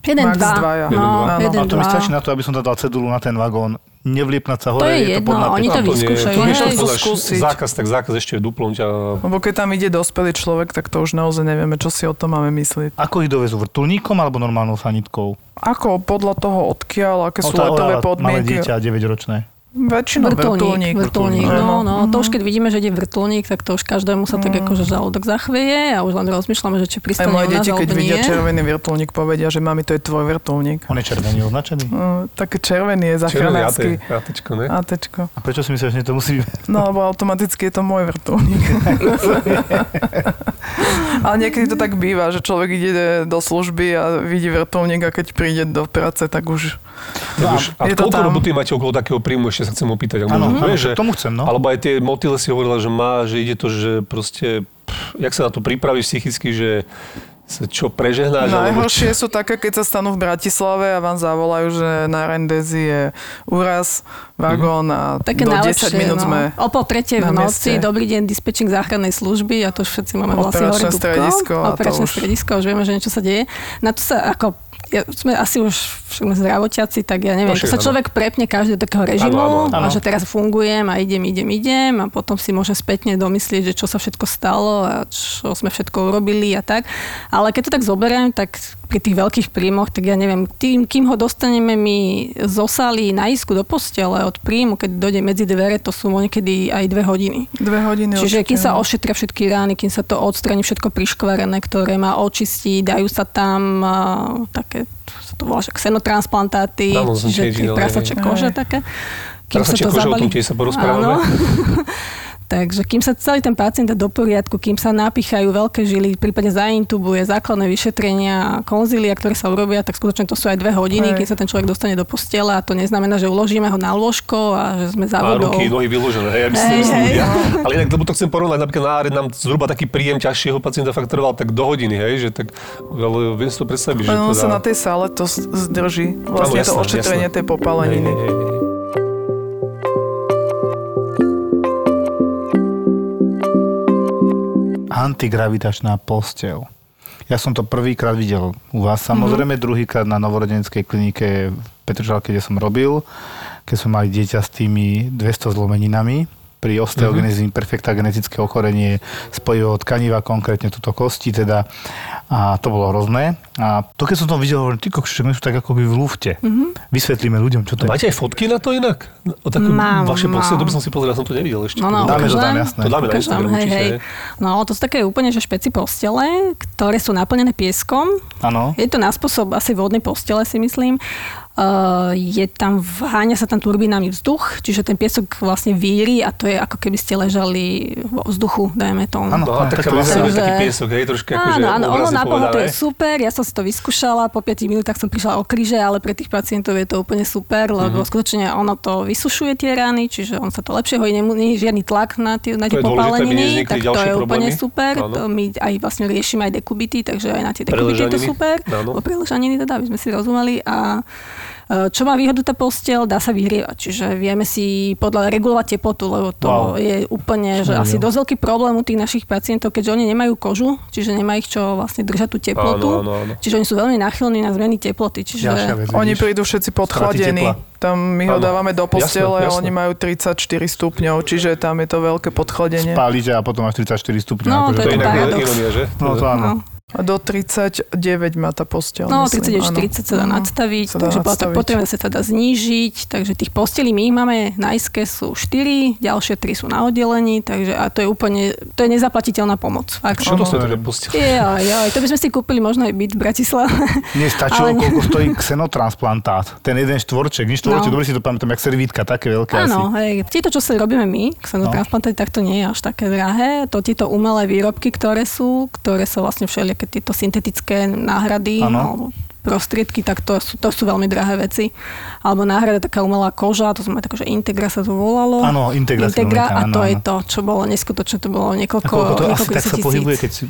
Jeden, Max dva. dvaja. No, Jeden, dva. Áno. jeden, A to mi dva. stačí na to, aby som dal cedulu na ten vagón. Nevliepnať sa hore, To je je to jedno, napätím. oni to nie, vyskúšajú, To hej. to To skúsiť. zákaz, tak zákaz ešte duplom ťa... Lebo keď tam ide dospelý človek, tak to už naozaj nevieme, čo si o tom máme myslieť. Ako ich dovezú? Vrtulníkom alebo normálnou sanitkou? Ako podľa toho, odkiaľ, aké sú letové malé podmienky. dieťa, 9-ročné. Väčšinou Vrtulník, vrtulník, no, no, Mhm. to už keď vidíme, že ide vrtulník, tak to už každému sa tak Mm. akože žalúdok zachvieje a už len rozmýšľame, že či Aj pristane moje u nás deti, keď vidia nie. červený vrtulník, povedia, že mami, to je tvoj vrtulník. On je červený označený. Uh, také červený je Červený zachranársky. AT, ATčko, ne? ATčko. A prečo si myslíš, že to musí byť? No, lebo automaticky je to môj vrtulník. Ale niekedy to tak býva, že človek ide do služby a vidí vrtulník a keď príde do práce, tak už... Tak už, a je to koľko tam. roboty máte okolo takého príjmu, ešte sa chcem opýtať. Ak môžem. že, tomu chcem, no. Alebo aj tie motyle si hovorila, že má, že ide to, že proste, pff, jak sa na to pripravíš psychicky, že sa čo prežehnáš? Najhoršie čo? sú také, keď sa stanú v Bratislave a vám zavolajú, že na Rendezi je úraz, vagón a Také do najlepšie, 10 minút no. sme... O pol tretej v noci, mieste. dobrý deň, dispečing záchrannej služby a to už všetci máme Operačné hore stredisko a to Operačné už- stredisko, už vieme, že niečo sa deje. Na to sa ako ja, sme asi už všetko zdravotiaci, tak ja neviem, to však sa človek prepne každý do takého režimu Áno, áno, áno. a že teraz fungujem a idem, idem, idem a potom si môžem spätne domyslieť, že čo sa všetko stalo a čo sme všetko urobili a tak. Ale keď to tak zoberiem, tak pri tých veľkých príjmoch, tak ja neviem, tým, kým ho dostaneme my zo sály na isku do postele od príjmu, keď dojde medzi dvere, to sú niekedy aj dve hodiny. Dve hodiny Čiže určite, kým sa no. ošetria všetky rány, kým sa to odstraní všetko priškvarené, ktoré má očistiť, dajú sa tam a, také, sa to volá, že xenotransplantáty, Áno, som čiže prasačie kože také. Prasačie kože, o tom tiež sa porozprávame. Áno. Takže kým sa celý ten pacient dá do poriadku, kým sa napíchajú veľké žily, prípadne zaintubuje, základné vyšetrenia, konzília, ktoré sa urobia, tak skutočne to sú aj dve hodiny, kým sa ten človek dostane do postele a to neznamená, že uložíme ho na lôžko a že sme za A vodou. ruky, nohy vyložené, hej, aby si Hej, nemysleli hej. ľudia. Ale inak, lebo to chcem porovnať, napríklad na nám zhruba taký príjem ťažšieho pacienta fakt trval tak do hodiny, hej, že tak, ale viem si to predstaviť, Len to on sa dá... na tej sále to zdrží. Vlastne to jasné, ošetrenie jasné. tej popáleniny. Hej, hej, hej. Antigravitačná postel. Ja som to prvýkrát videl u vás, samozrejme, mm-hmm. druhýkrát na novorodenskej klinike v Petržalke, kde som robil, keď sme mali dieťa s tými 200 zlomeninami. Pri osteogenezi imperfecta genetické ochorenie spojivého tkaniva, konkrétne túto kosti teda. A to bolo hrozné. A to keď som to videl, hovorím, ty kokš, my sú tak ako by v lufte. Mm-hmm. Vysvetlíme ľuďom, čo to je. Máte aj fotky na to inak? O takú Mám, vaše mám. posledné, to by som si pozrel, som to nevidel ešte. No, no, Dáme to tam, jasné. To dáme na Instagram hej, hej. No, to sú také úplne, že špeci postele, ktoré sú naplnené pieskom. Áno. Je to na spôsob asi vodnej postele, si myslím. Uh, je tam, vháňa sa tam turbínami vzduch, čiže ten piesok vlastne víri a to je ako keby ste ležali vo vzduchu, dajme tomu. Áno. No a taká Tak to vlastne vyzerá. taký piesok, hej, troška akože Áno, áno, ono na povedané. je super, ja som si to vyskúšala, po 5 minútach som prišla o kríže, ale pre tých pacientov je to úplne super, lebo Mhm. skutočne ono to vysušuje tie rany, čiže on sa to lepšie hojí, nemu- nie je žiadny tlak na tie, na To tie popáleniny, tak to je úplne problémy. super. Áno. To my aj vlastne riešime aj dekubity, takže aj na tie dekubity je to super. Áno. O preležaniny teda, aby sme si rozumeli. A čo má výhodu tá postel, dá sa vyhrievať. Čiže vieme si podľa regulovať teplotu, lebo to Wow. je úplne, že asi dosť veľký problém u tých našich pacientov, keďže oni nemajú kožu, čiže nemá ich čo vlastne držať tú teplotu. Áno, áno, áno. Čiže oni sú veľmi náchylní na zmeny teploty. Čiže... Vec, Oni prídu všetci tepla. Tam my ho Áno. dávame do postele Jasné, a jasné. oni majú 34 stupňov, čiže tam je to veľké podchladenie. Spálite a potom až 34 stupňov. No, akože to To je je inak ironia, že? No to áno. No. A do 39 má tá posteľ. No, myslím, 39, áno. 40 sa dá Áno, nadstaviť, sa dá takže nadstaviť. potrebujeme sa teda znížiť, takže tých postelí my máme na ISKE sú 4, ďalšie 3 sú na oddelení, takže a to je úplne, to je nezaplatiteľná pomoc. Fakt. Čo to Áno. sú také postel? Jaj, jaj, to by sme si kúpili možno aj byt v Bratislave. Mne stačilo, Ale- koľko stojí xenotransplantát. Ten jeden štvorček, nie štvorček, No. dobre si to pamätám, jak servítka, také veľké Áno, asi. hej. Tieto, čo sa robíme my, xenotransplantáty, tak to nie je až také drahé. To tieto umelé výrobky, ktoré sú, ktoré sú vlastne všelijaké tieto syntetické náhrady, alebo prostriedky, tak to sú, to sú veľmi drahé veci. Alebo náhrada taká umelá koža, to sme také, že Integra sa to volalo. Áno, Integra Integra a áno, to je áno. to, čo bolo neskutočné, to bolo niekoľko, koľko to asi niekoľko tak sa pohybuje, keď si...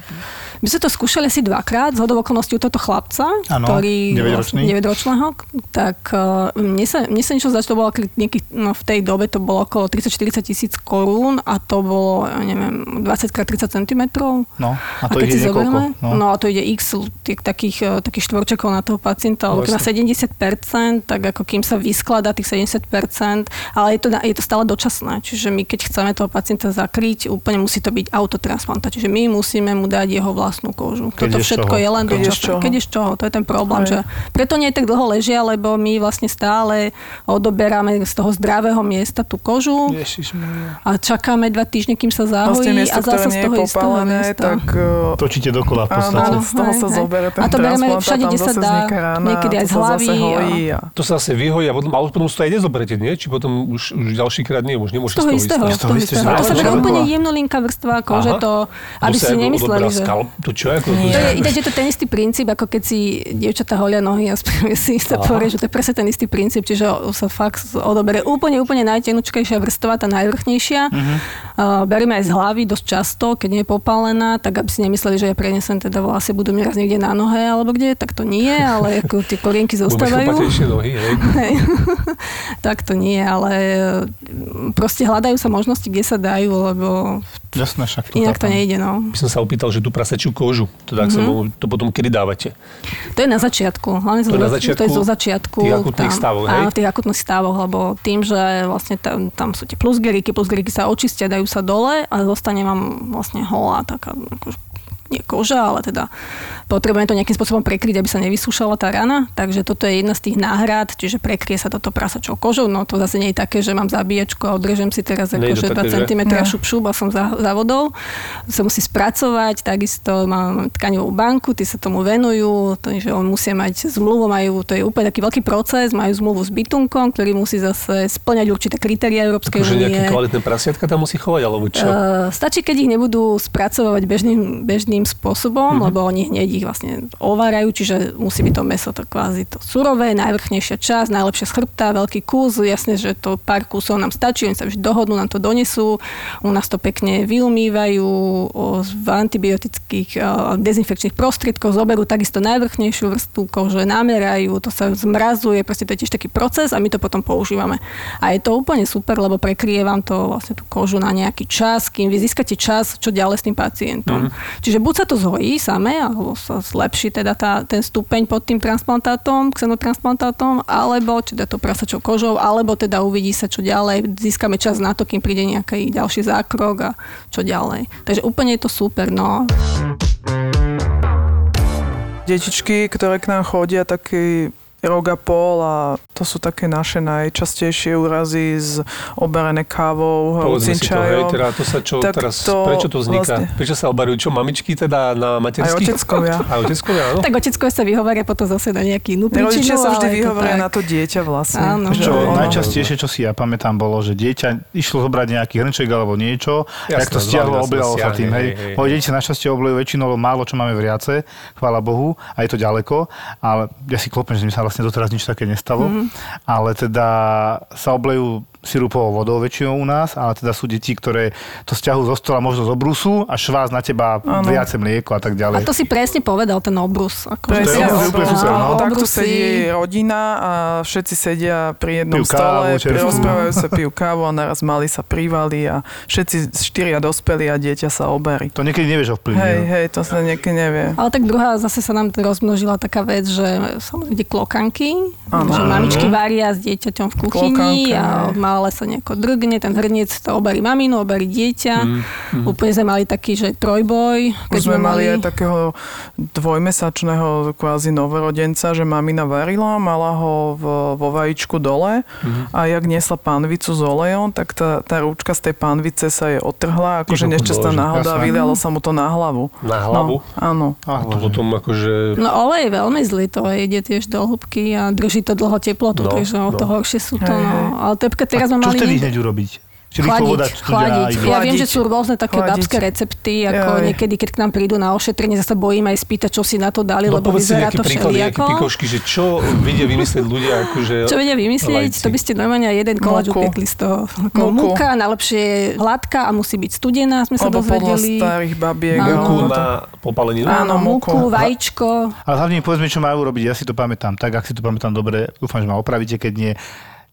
My sme to skúšali asi dvakrát, z okolností u tohto chlapca, Áno, ktorý 9-ročný. 9-ročného, tak uh, mne sa, mne sa niečo že to bolo nejaký, no, v tej dobe to bolo okolo 30-40 tisíc korún a to bolo, ja neviem, 20 x 30 cm. No, a to keď ide zoberieme, No. no. a to ide x tých, takých, eh, takých štvorčekov na toho pacienta, alebo má 70%, tak ako kým sa vyskladá tých 70%, ale je to, na- je to stále dočasné. Čiže my keď chceme toho pacienta zakryť, úplne musí to byť autotransplantácia. Čiže my musíme mu dať jeho vlastnú kožu. Keď Toto všetko čoho. je len Keď z dočasné. čoho. Keď z čoho, to je ten problém. Že preto nie tak dlho ležia, lebo my vlastne stále odoberáme z toho zdravého miesta tú kožu Ježišmaria. a čakáme dva týždne, kým sa zahojí Vlastne miesto, a zase z toho istého popálené, miesta. tak uh, Točíte dokola v áno, podstate. z toho sa hej, zoberie ten A to bereme všade, kde sa zase dá, rána, niekedy aj z zase hlavy a-. To sa asi vyhojí a potom, ale potom to aj nezoberiete, nie? Či potom už, už ďalší krát nie, už nemôžeš Z toho istého. Z toho istého. istého. To sa berá úplne jemnolinká vrstva kože, to, aby si nemysleli, že... To čo? Ako. To je, ináč je to ten istý princíp, ako keď si dievčatá holia nohy a správe si sa povie, že to je presne ten istý princíp, čiže sa fakt odoberie úplne, úplne najtenučkejšia vrstva, tá najvrchnejšia. Mhm. Uh, berieme aj z hlavy dosť často, keď nie je popálená, tak aby si nemysleli, že ja prenesem teda vlasy, budú mi raz niekde na nohe alebo kde, tak to nie, ale ako tie korienky zostávajú. nohy, hej? Hej. tak to nie, ale e, proste hľadajú sa možnosti, kde sa dajú, lebo Jasné, však to inak to nejde. No. By som sa opýtal, že tú prasačiu kožu, teda Mhm. mm-hmm. to potom kedy dávate? To je na začiatku. Hlavne To na začiatku to je zo začiatku. tých akutných stavoch, hej? Áno, v tých akutných stavoch, lebo tým, že vlastne tam, tam sú tie plusgeriky, plusgeriky sa očistia, dajú sa dole a zostane vám vlastne holá taká akože nie koža, ale teda potrebujeme to nejakým spôsobom prekryť, aby sa nevysúšala tá rana. Takže toto je jedna z tých náhrad, čiže prekrie sa toto prasačou kožou. No to zase nie je také, že mám zabíjačku a odrežem si teraz akože 2 také, že? cm Nie. šup šup a som za, za vodou. To sa musí spracovať, takisto mám tkanivú banku, tí sa tomu venujú, to, že on musia mať zmluvu, majú, to je úplne taký veľký proces, majú zmluvu s bytunkom, ktorý musí zase splňať určité kritéria Európskej Akože nejaké únie. kvalitné prasiatka tam musí chovať, alebo čo? Uh, stačí, keď ich nebudú spracovať bežným, bežným spôsobom, Mhm. mm-hmm. lebo oni hneď ich vlastne ovárajú, čiže musí byť to meso to kvázi to surové, najvrchnejšia časť, najlepšia z chrbta, veľký kus, jasne, že to pár kusov nám stačí, oni sa vždy dohodnú, nám to donesú, u nás to pekne vyumývajú v antibiotických dezinfekčných prostriedkoch, zoberú takisto najvrchnejšiu vrstvu kože, namerajú, to sa zmrazuje, proste to je tiež taký proces a my to potom používame. A je to úplne super, lebo prekryje vám to vlastne tú kožu na nejaký čas, kým vy získate čas, čo ďalej s tým pacientom. Mm. Čiže buď buď sa to zhojí samé, alebo sa zlepší teda tá, ten stupeň pod tým transplantátom, xenotransplantátom, alebo teda to prasačou kožou, alebo teda uvidí sa čo ďalej, získame čas na to, kým príde nejaký ďalší zákrok a čo ďalej. Takže úplne je to super, no. Detičky, ktoré k nám chodia, taký rok a pol a to sú také naše najčastejšie úrazy z oberené kávou, Povedzme si to, hej, teda to sa čo Tak teraz, to prečo to vzniká? vlastne- Prečo sa obarujú? Čo, mamičky teda na Aj materských? oteckovia. Aj oteckovia, áno? Tak otecko sa vyhovoria potom zase na nejaký inú Rodičia príčinu, sa vždy vyhovoria na to dieťa vlastne. Áno. Čo ono- najčastejšie, čo si ja pamätám, bolo, že dieťa išlo zobrať nejaký hrnček alebo niečo, Jasné, tak to stiahlo, oblialo sa tým. Hej. hej, hej. Moje deti sa našťastie oblejú väčšinou, málo čo máme v riace, chvála Bohu, a je to ďaleko, ale ja si klopem, že mi sa vlastne doteraz nič také nestalo, Mhm. ale teda sa oblejú sirupovou vodou väčšinou u nás, ale teda sú deti, ktoré to stiahujú zo stola možno z obrusu a švás na teba viace mlieko a tak A ďalej. to si presne povedal, ten obrus. Ako, To je super, no. takto sedí rodina a všetci sedia pri jednom Pijú kávu, stole, rozprávajú sa, pijú kávu a naraz mali sa privali a všetci štyria dospelí a dieťa sa oberí. To niekedy nevieš ovplyvniť. Hej, no. hej, to sa niekedy nevie. Ale tak druhá, zase sa nám rozmnožila taká vec, že sa ide klokanky, Áno. že mamičky varia s dieťaťom v kuchyni Klokanka, a malé sa nejako drgne, ten hrniec to obarí maminu, obarí dieťa. Mm, Úplne sme mali taký, že trojboj. Už sme mali aj takého dvojmesačného kvázi novorodenca, že mamina varila, mala ho v, vo vajíčku dole a jak niesla pánvicu s olejom, tak tá, tá rúčka z tej pánvice sa jej otrhla, akože nešťastná náhoda a jasné. vylialo sa mu to na hlavu. Na hlavu? No, áno. Ach, To potom akože... No olej je veľmi zlý, to ide tiež do hĺbky a drží to dlho teplotu, No, takže o to no. horšie sú to. No. Ale tepka teraz sme čo mali... vtedy niekde- hneď urobiť? Či rýchlo voda Chladiť, chladiť. Ja viem, že sú rôzne také Chladiť. babské recepty, ako Jaj. niekedy, keď k nám prídu na ošetrenie, zase bojím aj spýtať, čo si na to dali, No lebo vyzerá to všelijako. pikošky, že čo vedia vymyslieť ľudia, akože... Čo vedia vymyslieť, lajci. to by ste normálne jeden koláč upiekli z toho. Ako múka, najlepšie je hladká a musí byť studená, sme sa Lebo podľa dozvedeli. starých babiek. Múku na popaleninu? Áno, múku, vajíčko. Ale hlavne povedzme, čo majú robiť. Ja si to pamätám tak, ak si to pamätám dobre, dúfam, že ma opravíte, keď nie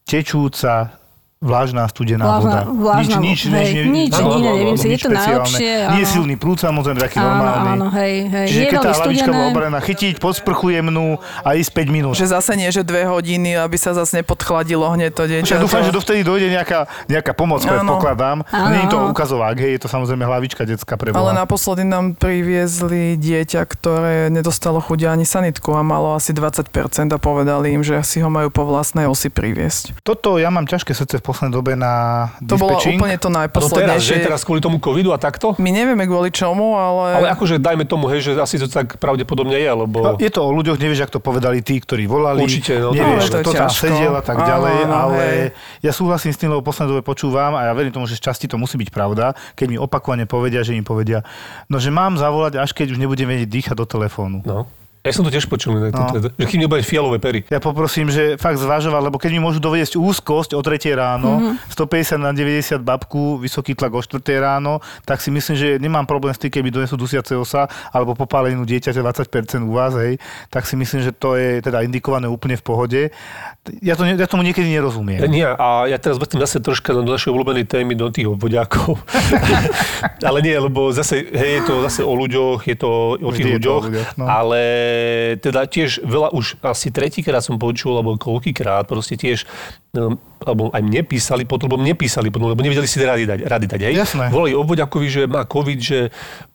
tečúca vlážna studená Vlážna- voda. vlážna nič, nič, hej, nič, nič Áno, iné nevymyslí. Je nič to najlepšie. Nie áno. silný prúd, samozrejme, taký Áno, normálny. áno, hej, hej. Čiže Nie keď tá hlavička bola obarená, chytiť pod sprchu jemnú a ísť 5 minút. Že zase nie, že dve hodiny, aby sa zase nepodchladilo hneď to dieťa. Však dúfam, To- že dovtedy dojde nejaká, nejaká pomoc, Áno. predpokladám. Áno. Nie je to ukazovák, hej, je to samozrejme hlavička detská pre Ale naposledy nám priviezli dieťa, ktoré nedostalo chuť ani sanitku a malo asi 20% a povedali im, že si ho majú po vlastnej osi priviesť. Toto ja mám ťažké srdce v poslednej dobe na To bolo dispečing. úplne to A to teraz, že najposlednejšie. teraz kvôli tomu covidu a takto? My nevieme kvôli čomu, ale... Ale akože dajme tomu, hej, že asi to tak pravdepodobne je, lebo... No, je to o ľuďoch, nevieš, ak to povedali tí, ktorí volali. Určite, no, nevieš, to je kto tam sedel a tak ďalej, áno, ale hej. ja súhlasím s tým, lebo poslednej dobe počúvam a ja verím tomu, že z časti to musí byť pravda, keď mi opakovane povedia, že im povedia, no že mám zavolať, až keď už nebudem vedieť dýchať do telefónu. No. Ja som to tiež počul, no. No. že kým nebude fialové pery. Ja poprosím, že fakt zvažovať, lebo keď mi môžu doviesť úzkosť o 3 ráno, Mhm. 150 na 90 babku, vysoký tlak o 4 ráno, tak si myslím, že nemám problém s tým, keby donesú dusiace osa alebo popáleninu dieťaťa 20% u vás, hej, tak si myslím, že to je teda indikované úplne v pohode. Ja, to, ja tomu niekedy nerozumiem. Ja, nie, a ja teraz vrtím zase troška do našej obľúbenej témy, do tých obvodiakov. ale nie, lebo zase, hej, je to zase o ľuďoch, je to o Vždy tých je to o ľuďoch, ľuďoch, no. ale teda tiež veľa, už asi tretíkrát som počul, alebo koľkýkrát, proste tiež, um, alebo aj mne písali, potom, lebo mne písali potom, lebo nevedeli si rady dať, rady dať hej. Jasné. Volali obvodiakovi, že má COVID, že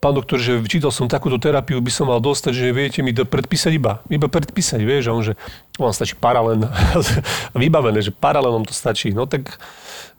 pán doktor, že čítal som takúto terapiu, by som mal dostať, že viete mi to predpísať iba, iba predpísať, vieš, a on, že vám stačí paralén, vybavené, že paralenom to stačí, no tak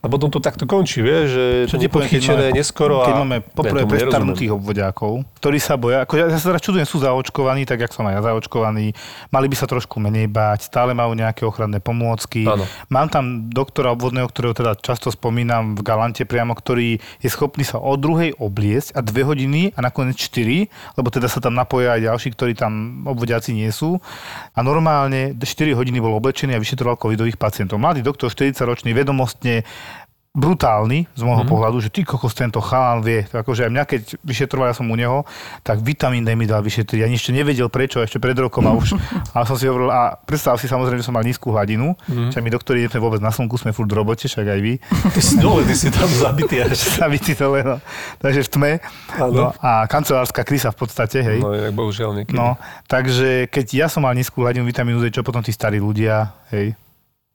a potom to takto končí, vieš, že Čo to nepodchytené neskoro. Keď máme poprvé Ja prestarnutých obvodiakov, ktorí sa boja, ako ja, ja sa teraz čudujem, sú zaočkovaní, tak jak som aj ja zaočkovaný, mali by sa trošku menej báť, stále majú nejaké ochranné pomôcky. Áno. Mám tam doktora obvodného, ktorého teda často spomínam v Galante priamo, ktorý je schopný sa od druhej obliecť a dve hodiny a nakoniec štyri, lebo teda sa tam napoja aj ďalší, ktorí tam obvodiaci nie sú. A normálne 4 hodiny bol oblečený a vyšetroval covidových pacientov. Mladý doktor, 40-ročný, vedomostne brutálny z môjho mm-hmm. pohľadu, že ty kokos tento chalán vie, to akože aj mňa keď vyšetroval, ja som u neho, tak vitamín D mi dal vyšetriť. Ja ešte nevedel prečo, ešte pred rokom a už, a som si hovoril, a predstav si samozrejme, že som mal nízku hladinu, mm-hmm. že my doktori nie sme vôbec na slnku, sme furt v robote, však aj vy. Ty si dole, ty si tam zabitý až. zabitý dole, no. Takže v tme. No, a kancelárska krysa v podstate, hej. No, inak bohužiaľ niekedy. No, takže keď ja som mal nízku hladinu vitamínu D, čo potom tí starí ľudia, hej,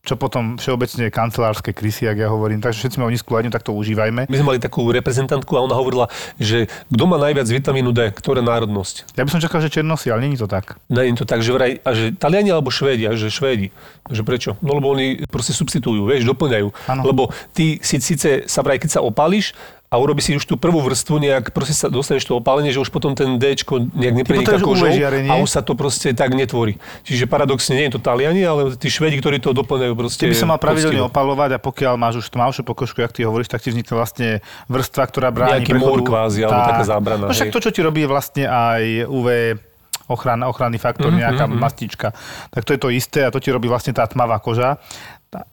čo potom všeobecne kancelárske krysy, ak ja hovorím. Takže všetci máme nízku hladinu, tak to užívajme. My sme mali takú reprezentantku a ona hovorila, že kto má najviac vitamínu D, ktorá národnosť. Ja by som čakal, že černosy, ale není to tak. Je to tak, že vraj, a že Taliani alebo Švédi, a že Švédi. Že prečo? No lebo oni proste substitujú, vieš, doplňajú. Áno. Lebo ty si síce sa vraj, keď sa opálíš, a urobí si už tú prvú vrstvu, nejak proste sa dostaneš to opálenie, že už potom ten D nejak nepreniká kožou a už sa to proste tak netvorí. Čiže paradoxne nie je to Taliani, ale tí Švedi, ktorí to doplňajú proste. By sa mal pravidelne poctivo. opalovať a pokiaľ máš už tmavšiu pokožku, jak ty hovoríš, tak ti vznikne vlastne vrstva, ktorá bráni Nejaký mór kvázi, alebo taká zábrana, No však hej. to, čo ti robí, vlastne aj UV ochran, ochranný faktor, Mhm, nejaká mastička. Tak to je to isté a to ti robí vlastne tá tmavá koža.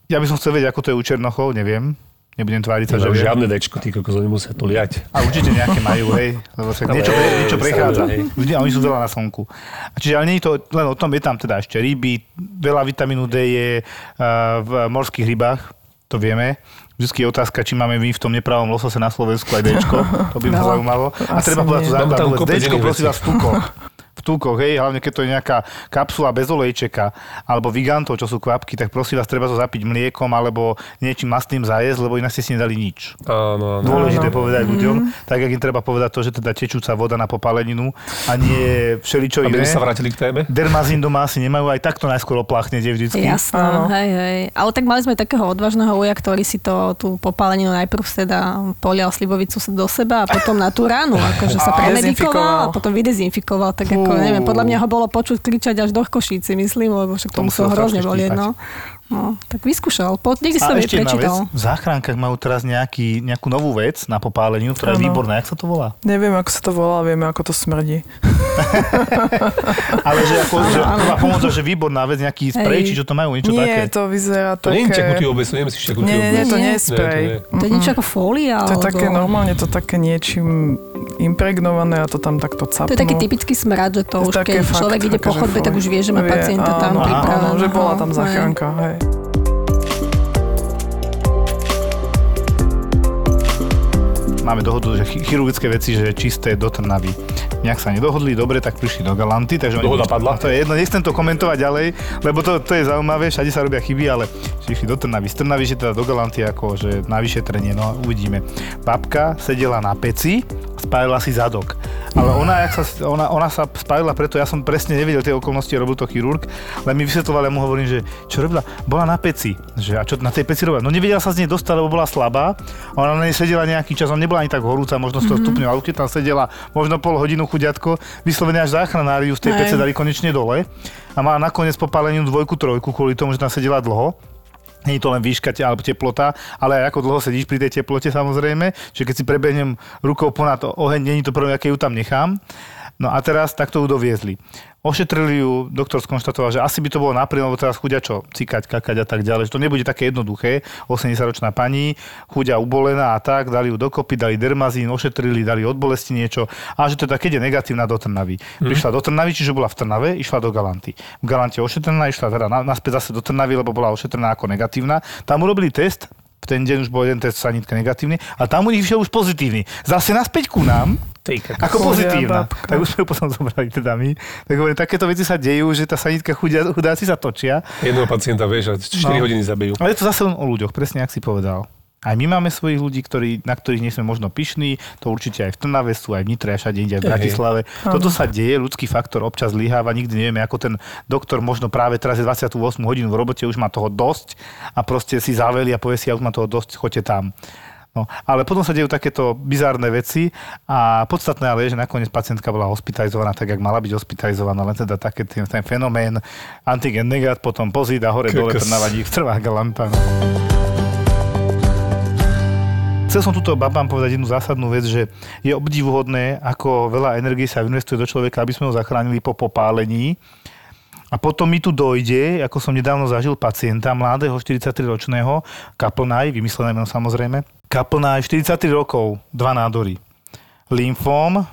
Ja by som chcel vedieť, ako to je u Černochov, neviem. Nebudem tváriť sa, že žiadne Dčko, ty kokos, oni musia to liať. A určite nejaké majú, hej. Lebo však niečo, hej, niečo prechádza. samozrejme, hej. Vždy, a oni sú veľa na slnku. A čiže ale nie je to len o tom, je tam teda ešte ryby, veľa vitamínu D je uh, v morských rybách, to vieme. Vždycky je otázka, či máme my v tom nepravom losose na Slovensku aj Dčko, to by ma No, zaujímalo. A treba povedať tú kopec Dčko prosím vás v tukoch. V tukoch, hej, hlavne keď to je nejaká kapsula bez olejčeka, alebo vigantov, čo sú kvapky, tak prosím vás, treba to zapiť mliekom alebo niečím mastným zajesť, lebo inak ste si nedali nič. Áno, áno. Dôležité povedať ľuďom, tak jak im treba povedať to, že teda tečúca voda na popáleninu a nie všeličo Aby iné. sme sa vrátili k téme. Dermazín doma asi nemajú, aj takto najskôr opláchnete vždycky. Jasné, Áno. hej, hej. Ale tak mali sme takého odvážneho uja, ktorý si to, tú popáleninu najprv teda polial slivovicu do seba a potom na tú ránu, akože sa premedikoval a potom vydezinfikoval. Tak ako, Fú. neviem, podľa mňa ho bolo počuť kričať až do Košíci, myslím, lebo však To to muselo muselo hrozne bolieť, štípať. no. Tak vyskúšal. Po, niekde to ešte jedna vec, prečítal. v záchránkach majú teraz nejaký, nejakú novú vec na popáleniu, ktorá je Áno. výborná. Jak sa to volá? Neviem, ako sa to volá, vieme, ako to smrdí. Ale že, ako, že prvá pomoc, že výborná vec, nejaký sprej, či čo to majú, niečo nie, také. to vyzerá To nie je také... obec, to Nie, nie, nie, obec. to nie je Nie, to sprej. nie. To je niečo ako fólia? To je alebo... také normálne, to také niečím impregnované a to tam takto capnú. To je taký typický smrad, že to už Také keď fakt, človek ide po chodbe, tak už vie, že má Vie, pacienta tam áno, pripraveného. Áno, že bola tam Hej. záchranka, hej. Máme dohodu, že chi- chirurgické veci, že čisté do Trnavy. Nejak sa nedohodli, dobre, tak prišli do Galanty. Takže oni- Dohoda padla? A To je jedno, nechcem to komentovať ďalej, lebo to, to je zaujímavé, všade sa robia chyby, ale išli do Trnavy. Z Trnavy, že teda do Galanty, ako že na vyšetrenie, no uvidíme. Babka sedela na peci, spálila si zadok. Ale ona, jak sa, ona, ona sa spálila preto, ja som presne nevedel tie okolnosti, robil to chirurg, len mi vysvetoval, ja mu hovorím, že čo robila? Bola na peci. Že, a čo na tej peci robila? No nevedela sa z nej dostať, lebo bola slabá. Ona na nej sedela nejaký čas, on nebola ani tak horúca, možno 100 mm-hmm. stupňov, ale keď tam sedela možno pol hodinu chuďatko, vyslovene až záchranári z tej pece dali konečne dole a má nakoniec popálenú dvojku, trojku kvôli tomu, že tam sedela dlho. Nie je to len výška te- alebo teplota, ale aj ako dlho sedíš pri tej teplote samozrejme. Čiže keď si prebehnem rukou ponad oheň, není to prvé, aké ju tam nechám. No a teraz takto ju doviezli. Ošetrili ju, doktor skonštatoval, že asi by to bolo napríklad, lebo teraz chudia čo, cikať, kakať a tak ďalej, že to nebude také jednoduché. 80-ročná pani, chudia ubolená a tak, dali ju dokopy, dali dermazín, ošetrili, dali od bolesti niečo a že teda keď je negatívna do Trnavy. Prišla do Trnavy, čiže bola v Trnave, išla do Galanty. V Galante ošetrená, išla teda na, naspäť zase do Trnavy, lebo bola ošetrená ako negatívna. Tam urobili test, v ten deň už bol jeden test sanitka negatívny a tam u nich išiel už pozitívny. Zase naspäť ku nám, Ty, ako pozitívna. babka. Tak už sme ju potom zobrali teda my. Tak hovorím, takéto veci sa dejú, že tá sanitka chudia, chudáci sa točia. Jedného pacienta, vieš, a 4 No. hodiny zabijú. Ale je to zase len o ľuďoch, presne ak si povedal. Aj my máme svojich ľudí, ktorí, na ktorých nie sme možno pyšní, to určite aj v Trnave sú, aj v Nitre, aj všade inde, aj v Hej. Bratislave. Toto sa deje, ľudský faktor občas zlyháva, nikdy nevieme, ako ten doktor možno práve teraz je 28 hodín v robote, už má toho dosť a proste si zaveli a povie si, ja už mám toho dosť, choďte tam. No, ale potom sa dejú takéto bizárne veci a podstatné ale je, že nakoniec pacientka bola hospitalizovaná tak, jak mala byť hospitalizovaná, len teda také ten, ten fenomén antigen negat, potom pozít a hore dole Kokos. trnáva dík, trvá galanta. No. Chcel som túto babám povedať jednu zásadnú vec, že je obdivuhodné, ako veľa energie sa investuje do človeka, aby sme ho zachránili po popálení. A potom mi tu dojde, ako som nedávno zažil pacienta, mladého 43-ročného, kaplnaj, vymyslené meno samozrejme, kaplnaj 43 rokov, dva nádory. Lymfóm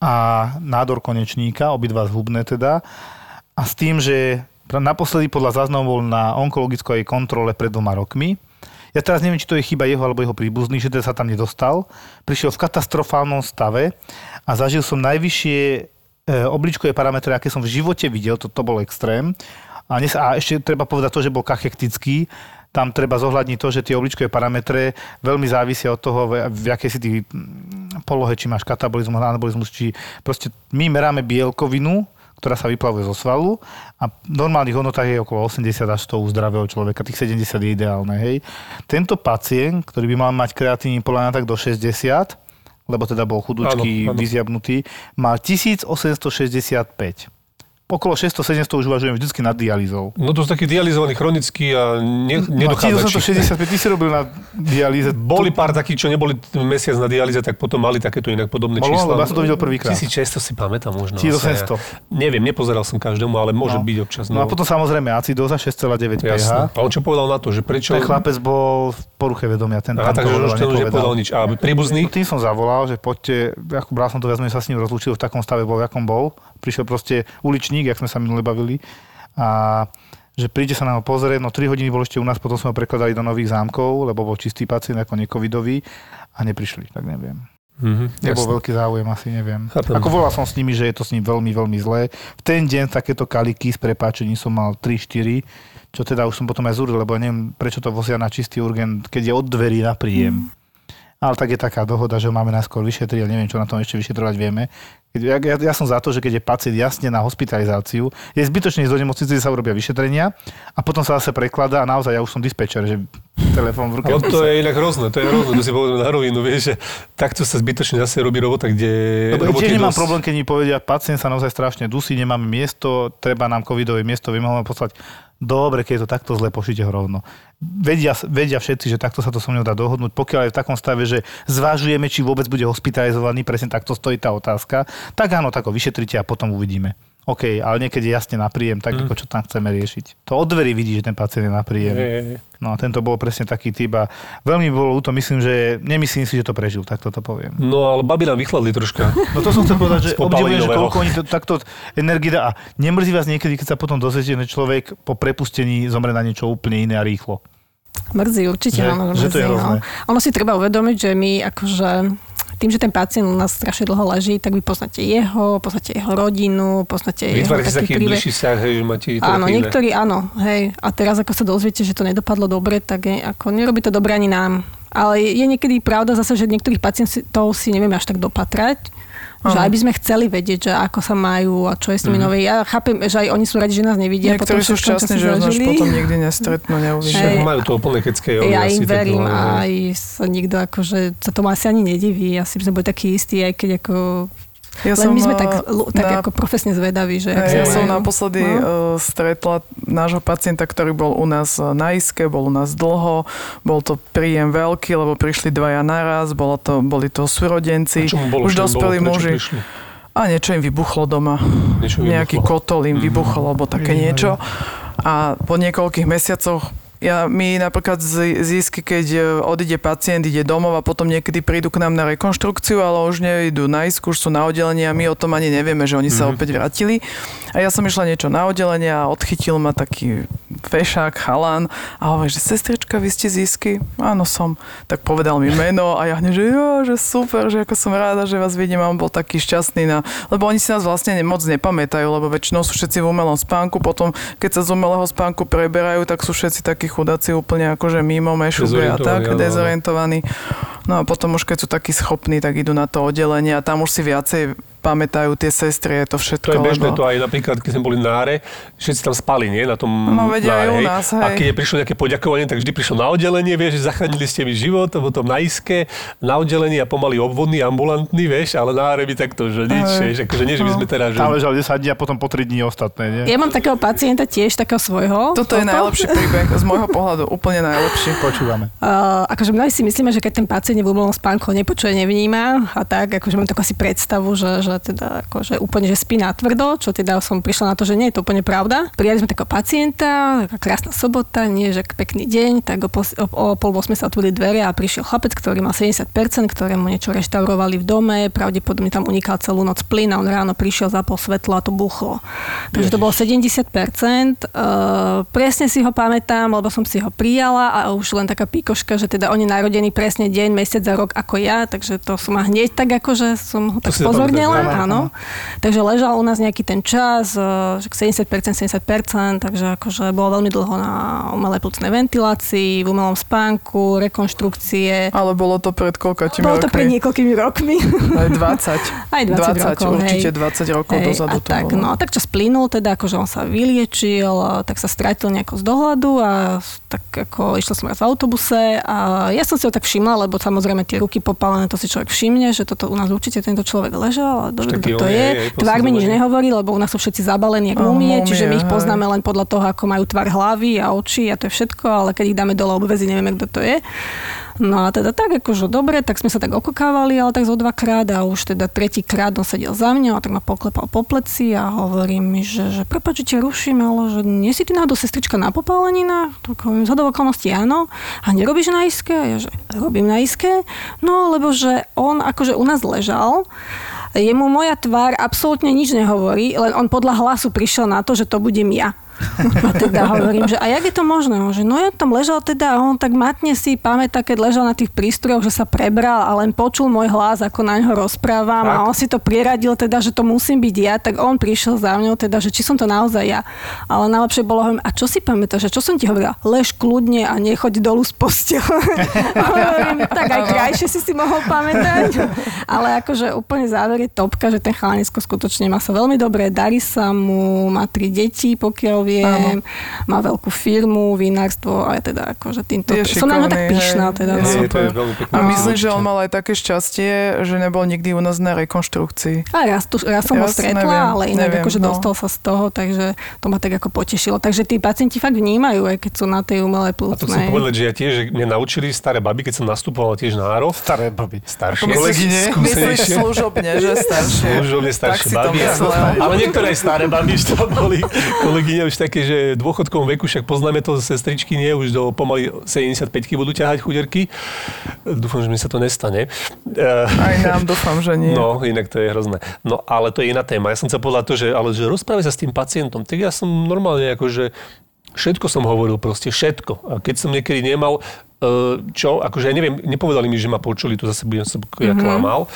a nádor konečníka, obidva zhubné teda. A s tým, že naposledy podľa záznamov bol na onkologickej kontrole pred dvoma rokmi. Ja teraz neviem, či to je chyba jeho alebo jeho príbuzný, že teda sa tam nedostal. Prišiel v katastrofálnom stave a zažil som najvyššie E, obličkové parametre, aké som v živote videl, to, to bol extrém. A, nes, a ešte treba povedať to, že bol kachektický, tam treba zohľadniť to, že tie obličkové parametre veľmi závisia od toho, v, akej si ty mm, polohe, či máš katabolizmus, anabolizmus, či proste my meráme bielkovinu, ktorá sa vyplavuje zo svalu a v normálnych hodnotách je okolo 80 až 100 u zdravého človeka, tých 70 je ideálne. Hej. Tento pacient, ktorý by mal mať kreatíny podľa tak do 60, lebo teda bol chudúčky, vyziabnutý, mal 1865 okolo 600-700 už uvažujem vždycky nad dialýzou. No to sú takí dializovaní chronickí a ne, no, 1865, ty si robil na dialýze. Boli pár takých, čo neboli mesiac na dialýze, tak potom mali takéto inak podobné Bolo, čísla. Ja som to videl prvýkrát. 1600 si pamätám možno. 1800. Neviem, nepozeral som každému, ale môže no. byť občas. No. no a potom samozrejme acidóza 6,9 pH. A on čo povedal na to, že prečo... Ten chlapec bol v poruche vedomia. Ten a takže už ten už nepovedal nič. A príbuzný? No, tým som zavolal, že poďte, ako bral som to viac sa s ním rozlúčil v takom stave, bol, v akom bol. Prišiel proste uličník, jak sme sa minule bavili. A že príde sa na ho pozrieť, no 3 hodiny bol ešte u nás, potom sme ho prekladali do nových zámkov, lebo bol čistý pacient ako necovidový a neprišli, tak neviem. Mm-hmm, Nebol veľký záujem, asi neviem. Chápem. Ako volal som s nimi, že je to s ním veľmi, veľmi zlé. V ten deň takéto kaliky s prepáčením som mal 3-4, čo teda už som potom aj zúril, lebo neviem, prečo to vozia na čistý urgent, keď je od dverí na príjem. Mm. Ale tak je taká dohoda, že máme najskôr vyšetriť, ale neviem, čo na tom ešte vyšetrovať vieme. Ja, ja, ja som za to, že keď je pacient jasne na hospitalizáciu, je zbytočne ísť do nemocnice, kde sa urobia vyšetrenia a potom sa zase prekladá a naozaj ja už som dispečer, že telefón v ruke. Ale to je inak hrozné, to je hrozné, to si povedal na rovinu, vieš, že takto sa zbytočne zase robí robota, kde... Lebo tiež nemám dosť... problém, keď mi povedia, pacient sa naozaj strašne dusí, nemáme miesto, treba nám covidové miesto, vymohol poslať Dobre, keď je to takto zle, pošlite ho rovno. Vedia, vedia všetci, že takto sa to so mnou dá dohodnúť. Pokiaľ je v takom stave, že zvažujeme, či vôbec bude hospitalizovaný, presne takto stojí tá otázka, tak áno, tak ho vyšetrite a potom uvidíme. OK, ale niekedy jasne na príjem, tak mm. ako čo tam chceme riešiť. To od dverí vidí, že ten pacient je na príjem. Je, je. No a tento bol presne taký typ a veľmi bolo to, myslím, že nemyslím si, že to prežil, tak toto poviem. No ale babi nám vychladli troška. No to som chcel povedať, že obdivujem, že koľko oni to, takto energie dá. A nemrzí vás niekedy, keď sa potom dozviete, že človek po prepustení zomre na niečo úplne iné a rýchlo. Mrzí, určite že, áno. Že to je no. Ono si treba uvedomiť, že my akože tým, že ten pacient u nás strašne dlho leží, tak vy poznáte jeho, poznáte jeho rodinu, poznáte Vytvárate jeho taký, taký bližší vzťah, hej, že máte Áno, niektorí áno, hej. A teraz ako sa dozviete, že to nedopadlo dobre, tak je, ako nerobí to dobre ani nám. Ale je niekedy pravda zase, že niektorých pacientov si nevieme až tak dopatrať že aj by sme chceli vedieť, že ako sa majú a čo je s nimi mm. nové. Ja chápem, že aj oni sú radi, že nás nevidia. Niektorí sú šťastní, že nás potom nikdy nestretnú, neuvidia. Hey, majú to úplne kecké. Ja im verím a aj sa nikto akože sa tomu asi ani nediví. Asi by sme boli takí istí, aj keď ako ja Len som, my sme tak, eh, tak na, ako profesne zvedaví, že... Ja, ja som naposledy no? Eh, stretla nášho pacienta, ktorý bol u nás eh, na iske, bol u nás dlho, bol to príjem veľký, lebo prišli dvaja naraz, bolo to, boli to súrodenci, už dospelí muži. A niečo im vybuchlo doma. Niečo Nejaký vybuchlo. kotol im mm. vybuchol, alebo také niečo. A po niekoľkých mesiacoch ja, my napríklad zisky, keď e, odíde pacient, ide domov a potom niekedy prídu k nám na rekonštrukciu, ale už nejdú na isku, už sú na oddelení a my o tom ani nevieme, že oni sa mm-hmm. opäť vrátili. A ja som išla niečo na oddelenie a odchytil ma taký fešák, chalán a hovorí, že sestrička, vy ste zisky? Áno, som. Tak povedal mi meno a ja hneď, že jo, že super, že ako som ráda, že vás vidím a on bol taký šťastný. Na... Lebo oni si nás vlastne moc nepamätajú, lebo väčšinou sú všetci v umelom spánku, potom keď sa z umelého spánku preberajú, tak sú všetci takí chudáci úplne akože mimo mešuby a tak, dezorientovaní. No a potom už keď sú takí schopní, tak idú na to oddelenie a tam už si viacej pamätajú tie sestry, je to všetko. To je bežné, lebo... to aj napríklad, keď sme boli na áre, všetci tam spali, nie? Na tom no, vedia aj u nás, hej. A keď je prišlo nejaké poďakovanie, tak vždy prišlo na oddelenie, vieš, že zachránili ste mi život, potom na iske, na oddelení a pomaly obvodný, ambulantný, vieš, ale na áre by takto, že nič, vieš, akože nie, že by sme teraz... Že... Tam ležal 10 dní a potom po 3 dní ostatné, nie? Ja mám takého pacienta tiež, takého svojho. Toto je najlepší príbeh, z môjho pohľadu, úplne najlepší. Počúvame. Uh, akože mnohí si myslíme, že keď ten pacient je v spánku, nepočuje, nevníma a tak, akože mám takú asi predstavu, že, že že teda akože úplne, že spí na tvrdo, čo teda som prišla na to, že nie je to úplne pravda. Prijali sme takého pacienta, taká krásna sobota, nie že pekný deň, tak o, pol, o, o pol 8 sa otvorili dvere a prišiel chlapec, ktorý mal 70%, ktorému niečo reštaurovali v dome, pravdepodobne tam unikal celú noc plyn a on ráno prišiel, zapol svetlo a to buchlo. Takže to bolo 70%. Uh, presne si ho pamätám, lebo som si ho prijala a už len taká píkoška, že teda on je narodený presne deň, mesiac za rok ako ja, takže to som ma hneď tak akože som ho tak si zapamätáš, áno. Takže ležal u nás nejaký ten čas, uh, že 70%, 70%, takže akože bolo veľmi dlho na umelej plúcnej ventilácii, v umelom spánku, rekonštrukcie. Ale bolo to pred koľkatými Bolo to pred niekoľkými rokmi. Aj 20. Aj 20, 20 rokov, určite hej. 20 rokov Hej, dozadu a to tak, bolo. no, tak čas plynul, teda akože on sa vyliečil, a tak sa strátil nejako z dohľadu a tak ako išla som raz v autobuse a ja som si ho tak všimla, lebo samozrejme tie ruky popálené, to si človek všimne, že toto u nás určite tento človek ležal a dobre, Taký kto to je, Tvár mi nič nehovorí, lebo u nás sú všetci zabalení ako mumie, čiže my ich hej. poznáme len podľa toho, ako majú tvar hlavy a oči a to je všetko, ale keď ich dáme dole obvezy, nevieme, kto to je. No a teda tak, akože dobre, tak sme sa tak okokávali, ale tak zo dvakrát a už teda tretíkrát on sedel za mňou a tak ma poklepal po pleci a hovorí mi, že, že prepáč, ťa ruším, ale že nie si ty náhodou sestrička na popáleninách? Tak hovorím, z hodou okolností áno. A nerobíš na iske? A ja, že robím na iske. No, lebo že on akože u nás ležal, jemu moja tvár absolútne nič nehovorí, len on podľa hlasu prišiel na to, že to budem ja. A teda hovorím, že a jak je to možné? On, že no ja tam ležal teda a on tak matne si pamätá, keď ležal na tých prístrojoch, že sa prebral a len počul môj hlas, ako na ňo rozprávam a Tak. on si to priradil teda, že to musím byť ja, tak on prišiel za mňou teda, že či som to naozaj ja. Ale najlepšie bolo, hovorím, a čo si pamätáš, že čo som ti hovorila? Lež kľudne a nechoď dolu z postele. A hovorím, tak aj krajšie si si mohol pamätať. Ale akože úplne záver je topka, že ten chalanisko skutočne má sa veľmi dobre, darí sa mu, má tri deti, pokiaľ viem, má veľkú firmu, vinárstvo a ja teda akože týmto, Je som na tak šikovný, pyšná teda. Je no. To je veľmi pekné. A myslím, že on mal aj také šťastie, že nebol nikdy u nás na rekonštrukcii. A raz, tu, raz som ho Raz stretla, neviem, ale inak neviem, akože no. dostal sa z toho, takže to ma tak ako potešilo. Takže tí pacienti fakt vnímajú, aj keď sú na tej umelej A to chcem plúcnej. povedať, že ja tiež, že mňa naučili staré baby, keď som nastupoval tiež na ARO. Staré baby. Staršie. Kolegyne? Myslíš služobne, že staršie. Služobne staršie baby. Ale niektoré aj staré baby už to boli. Kolegyne už také, že v dôchodkovom veku, však poznáme to, sestričky nie, už do pomaly 75 budú ťahať chuderky. Dúfam, že mi sa to nestane. Eh, Aj nám dúfam, že nie. No, inak to je hrozné. No, ale to je iná téma. Ja som chcel povedať to, že, ale že rozprávať sa s tým pacientom, tak ja som normálne akože všetko som hovoril, proste všetko. A keď som niekedy nemal, eh, čo, akože ja neviem, nepovedali mi, že ma počuli, tu zase budem sa ja klamal,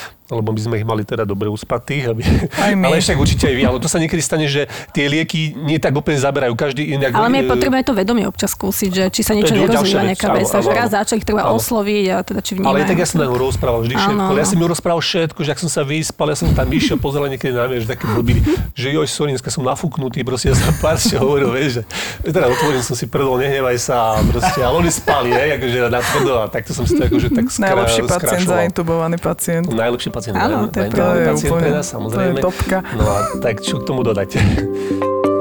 lebo by sme ich mali teda dobre uspatých. Aby... Aj my. Ale však určite aj vy. Ale to sa niekedy stane, že tie lieky nie tak úplne zaberajú. Každý inak... Ale my eh, potrebujeme to vedomie občas skúsiť, že či sa niečo je nerozvíja nejaká vec. Takže raz za čo ich treba Áno. osloviť a teda či vnímajú. Ale tak ja som na ňu rozprával vždy Áno, všetko. Ja som ju rozprával všetko, že ak som sa vyspal, ja som tam išiel, pozeral niekedy na mňa, že také blbý, že joj, sorry, dneska som nafúknutý, proste ja som pár hovoril, vieš, že teda otvoril som si prdol, nehnevaj sa, proste, ale oni spali, hej, akože na tvrdo a takto som si to akože tak skra, Najlepší pacient, skrašoval. zaintubovaný pacient. Najlepší pacient, Áno, to je pacient To je pre úplne- nás, samozrejme. to je topka. No a tak čo k tomu dodať?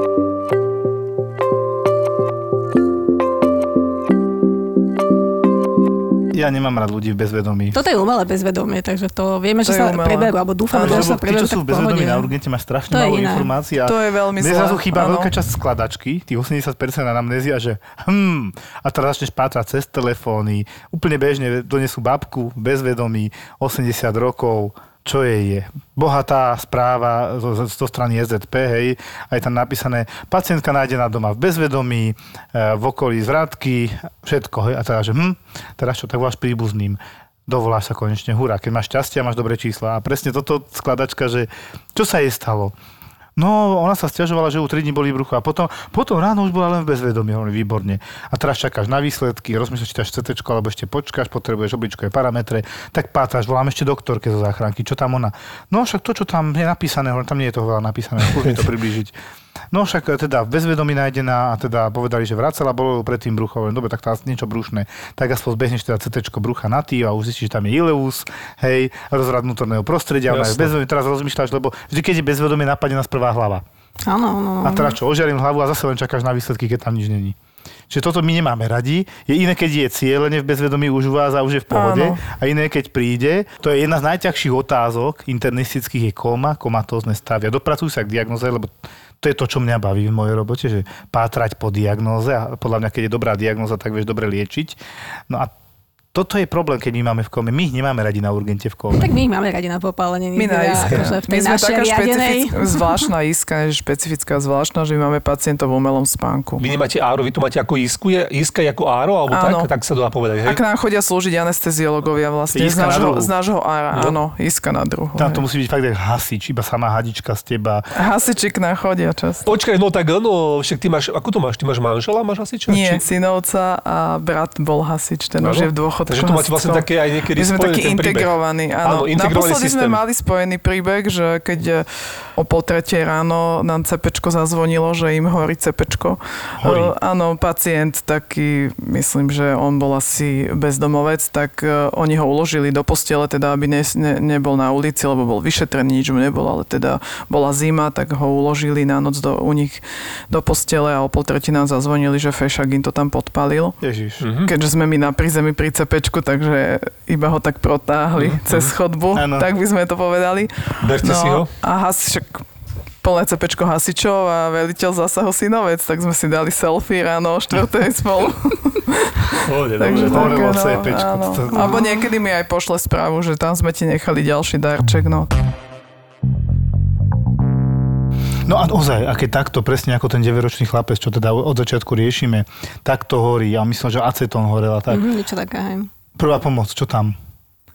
Ja nemám rád ľudí v bezvedomí. Toto je umelé bezvedomie, takže to vieme, To že sa umelé. preberú, alebo dúfame, Áno, že sa tí, preberú čo sú v bezvedomí na urgente, máš strašne málo informácií. A To je veľmi zlé, zrazu chýba veľká časť skladačky, tých 80% anamnézia, že hm, a teraz začneš pátrať cez telefóny, úplne bežne donesú babku bezvedomí, 80 rokov, čo jej je. Bohatá správa zo, zo, strany SZP, hej, aj tam napísané, pacientka nájdená doma v bezvedomí, e, v okolí zvratky, všetko, hej, a teraz, že hm, teraz čo, tak voláš príbuzným dovoláš sa konečne, hurá, keď máš šťastie a máš dobré čísla. A presne toto skladačka, že čo sa jej stalo? No, ona sa stiažovala, že u 3 dní boli brucho a potom, potom ráno už bola len v bezvedomí, hovorím, výborne. A teraz čakáš na výsledky, rozmýšľaš, či dáš CT, alebo ešte počkáš, potrebuješ obličkové parametre, tak pátraš, volám ešte doktorke zo záchranky, čo tam ona? No však to, čo tam je napísané, hovorím, tam nie je toho veľa napísané, skús mi to priblížiť. No však teda v bezvedomí nájdená a teda povedali, že vracala, bolo predtým brucho, dobre, tak tam niečo brušné. Tak aspoň zbehneš teda CT brucha na tý a už zistíš, že tam je ileus, hej, rozvrat vnútorného prostredia, ona je teraz rozmýšľaš, lebo vždy, keď je bezvedomie, napadne nás prvá hlava. Áno, áno. A teraz čo, ožiarím hlavu a zase len čakáš na výsledky, keď tam nič není. Čiže toto my nemáme radi. Je iné, keď je cieľene v bezvedomí už u vás a už je v pohode. Áno. A iné, keď príde. To je jedna z najťažších otázok internistických je koma, komatózne stavia. Dopracujú sa k diagnoze, lebo to je to, čo mňa baví v mojej robote, že pátrať po diagnóze a podľa mňa, keď je dobrá diagnóza, tak vieš dobre liečiť. No a toto je problém, keď my máme v kome. My ich nemáme radi na urgente v kome. Tak my ich máme radi na popálenie. My na iske. Akože My sme taká špecifická, zvláštna iska, špecifická zvláštna, že my máme pacientov v umelom spánku. Vy nemáte áro, vy tu máte ako isku, je iska je ako áro, alebo Áno. tak? Tak sa dá povedať, hej? Ak nám chodia slúžiť anesteziológovia vlastne z Iska na nášho, z nášho ára. Jo. Áno, iska na druhu. Tam to musí byť fakt hasič, iba sama hadička z teba. Hasiči k nám chodia často. Počkaj, no tak no, však ty máš, ako to máš? Ty máš manžela, máš hasiča? Nie, Či- synovca a brat bol hasič, ten už je v dôchodku. Takže tu máte vlastne také aj niekedy My sme takí integrovaní, Áno, áno. integrovaný Naposledy sme systém. mali spojený príbeh, že keď e, o pol tretej ráno nám cepečko zazvonilo, že im horí cepečko. Horí. E, áno, pacient taký, myslím, že on bol asi bezdomovec, tak e, oni ho uložili do postele, teda aby ne, ne, nebol na ulici, lebo bol vyšetrený, nič mu nebolo, ale teda bola zima, tak ho uložili na noc do, u nich do postele a o pol tretej nám zazvonili, že fešak im to tam podpalil. Ježiš. Mhm. Keďže sme my na prízemí pri cepečku, takže iba ho tak protáhli Mhm. cez chodbu, Áno. tak by sme to povedali. Berte si ho. A však plné cepečko hasičov a veliteľ zásahu synovec, tak sme si dali selfie ráno o štvrtej spolu. Pohode, Takže dobre. Také, no, cepečko, áno. Alebo niekedy mi aj pošle správu, že tam sme ti nechali ďalší darček. No. No a ozaj, a keď takto, presne ako ten 9-ročný chlapec, čo teda od začiatku riešime, tak to horí. Ja myslím, že acetón horel a tak. Mhm, niečo také, hej. Prvá pomoc, čo tam?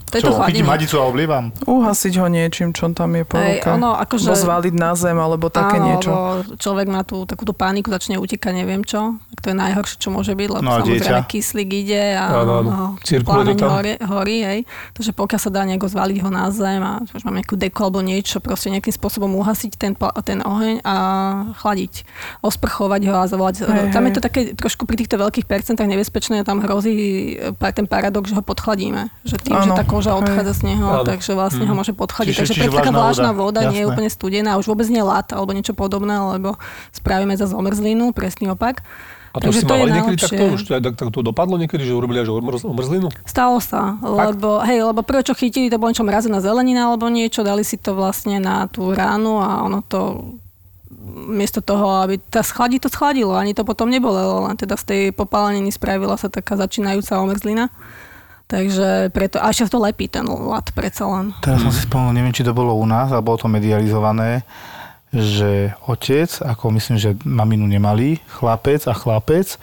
To je to Čo, chytím chladenie. hadicu a oblievam? Uhasiť ho niečím, čo tam je po ruke. ono, akože- Bo zvaliť na zem, alebo také Áno, niečo. človek má tú takúto paniku, začne utekať, neviem čo. Tak to je najhoršie, čo môže byť, lebo No samozrejme dieťa? kyslík ide a Áno, áno. no, to tam. horí, horí, hej. Takže pokiaľ sa dá nejako zvaliť ho na zem a už mám nejakú deku alebo niečo, proste nejakým spôsobom uhasiť ten, ten oheň a chladiť. Osprchovať ho a zavolať. Hej, tam hej. je to také trošku pri týchto veľkých percentách nebezpečné, tam hrozí pa- ten paradox, že ho podchladíme. Že tým, že Áno, hej. odchádza z neho, Áno. takže vlastne ho môže podchladiť. Čiže- Takže čiže taká vlážna voda, voda nie je úplne studená, už vôbec nie lat alebo niečo podobné, lebo spravíme za zomrzlinu, presný opak. A to Takže si to mali niekedy takto? Už to, tak, tak to dopadlo niekedy, že urobili až omrz, omrzlinu? Stalo sa, lebo, hej, lebo prvé, čo chytili, to bolo niečo mrazená zelenina alebo niečo, dali si to vlastne na tú ránu a ono to miesto toho, aby tá schladí to schladilo, ani to potom nebolo, len teda z tej popáleniny spravila sa taká začínajúca omrzlina. Takže preto, a ešte to lepí ten lat predsa len. Teraz som si spomenul, neviem, či to bolo u nás, alebo bolo to medializované, že otec, ako myslím, že maminu nemali, chlapec a chlapec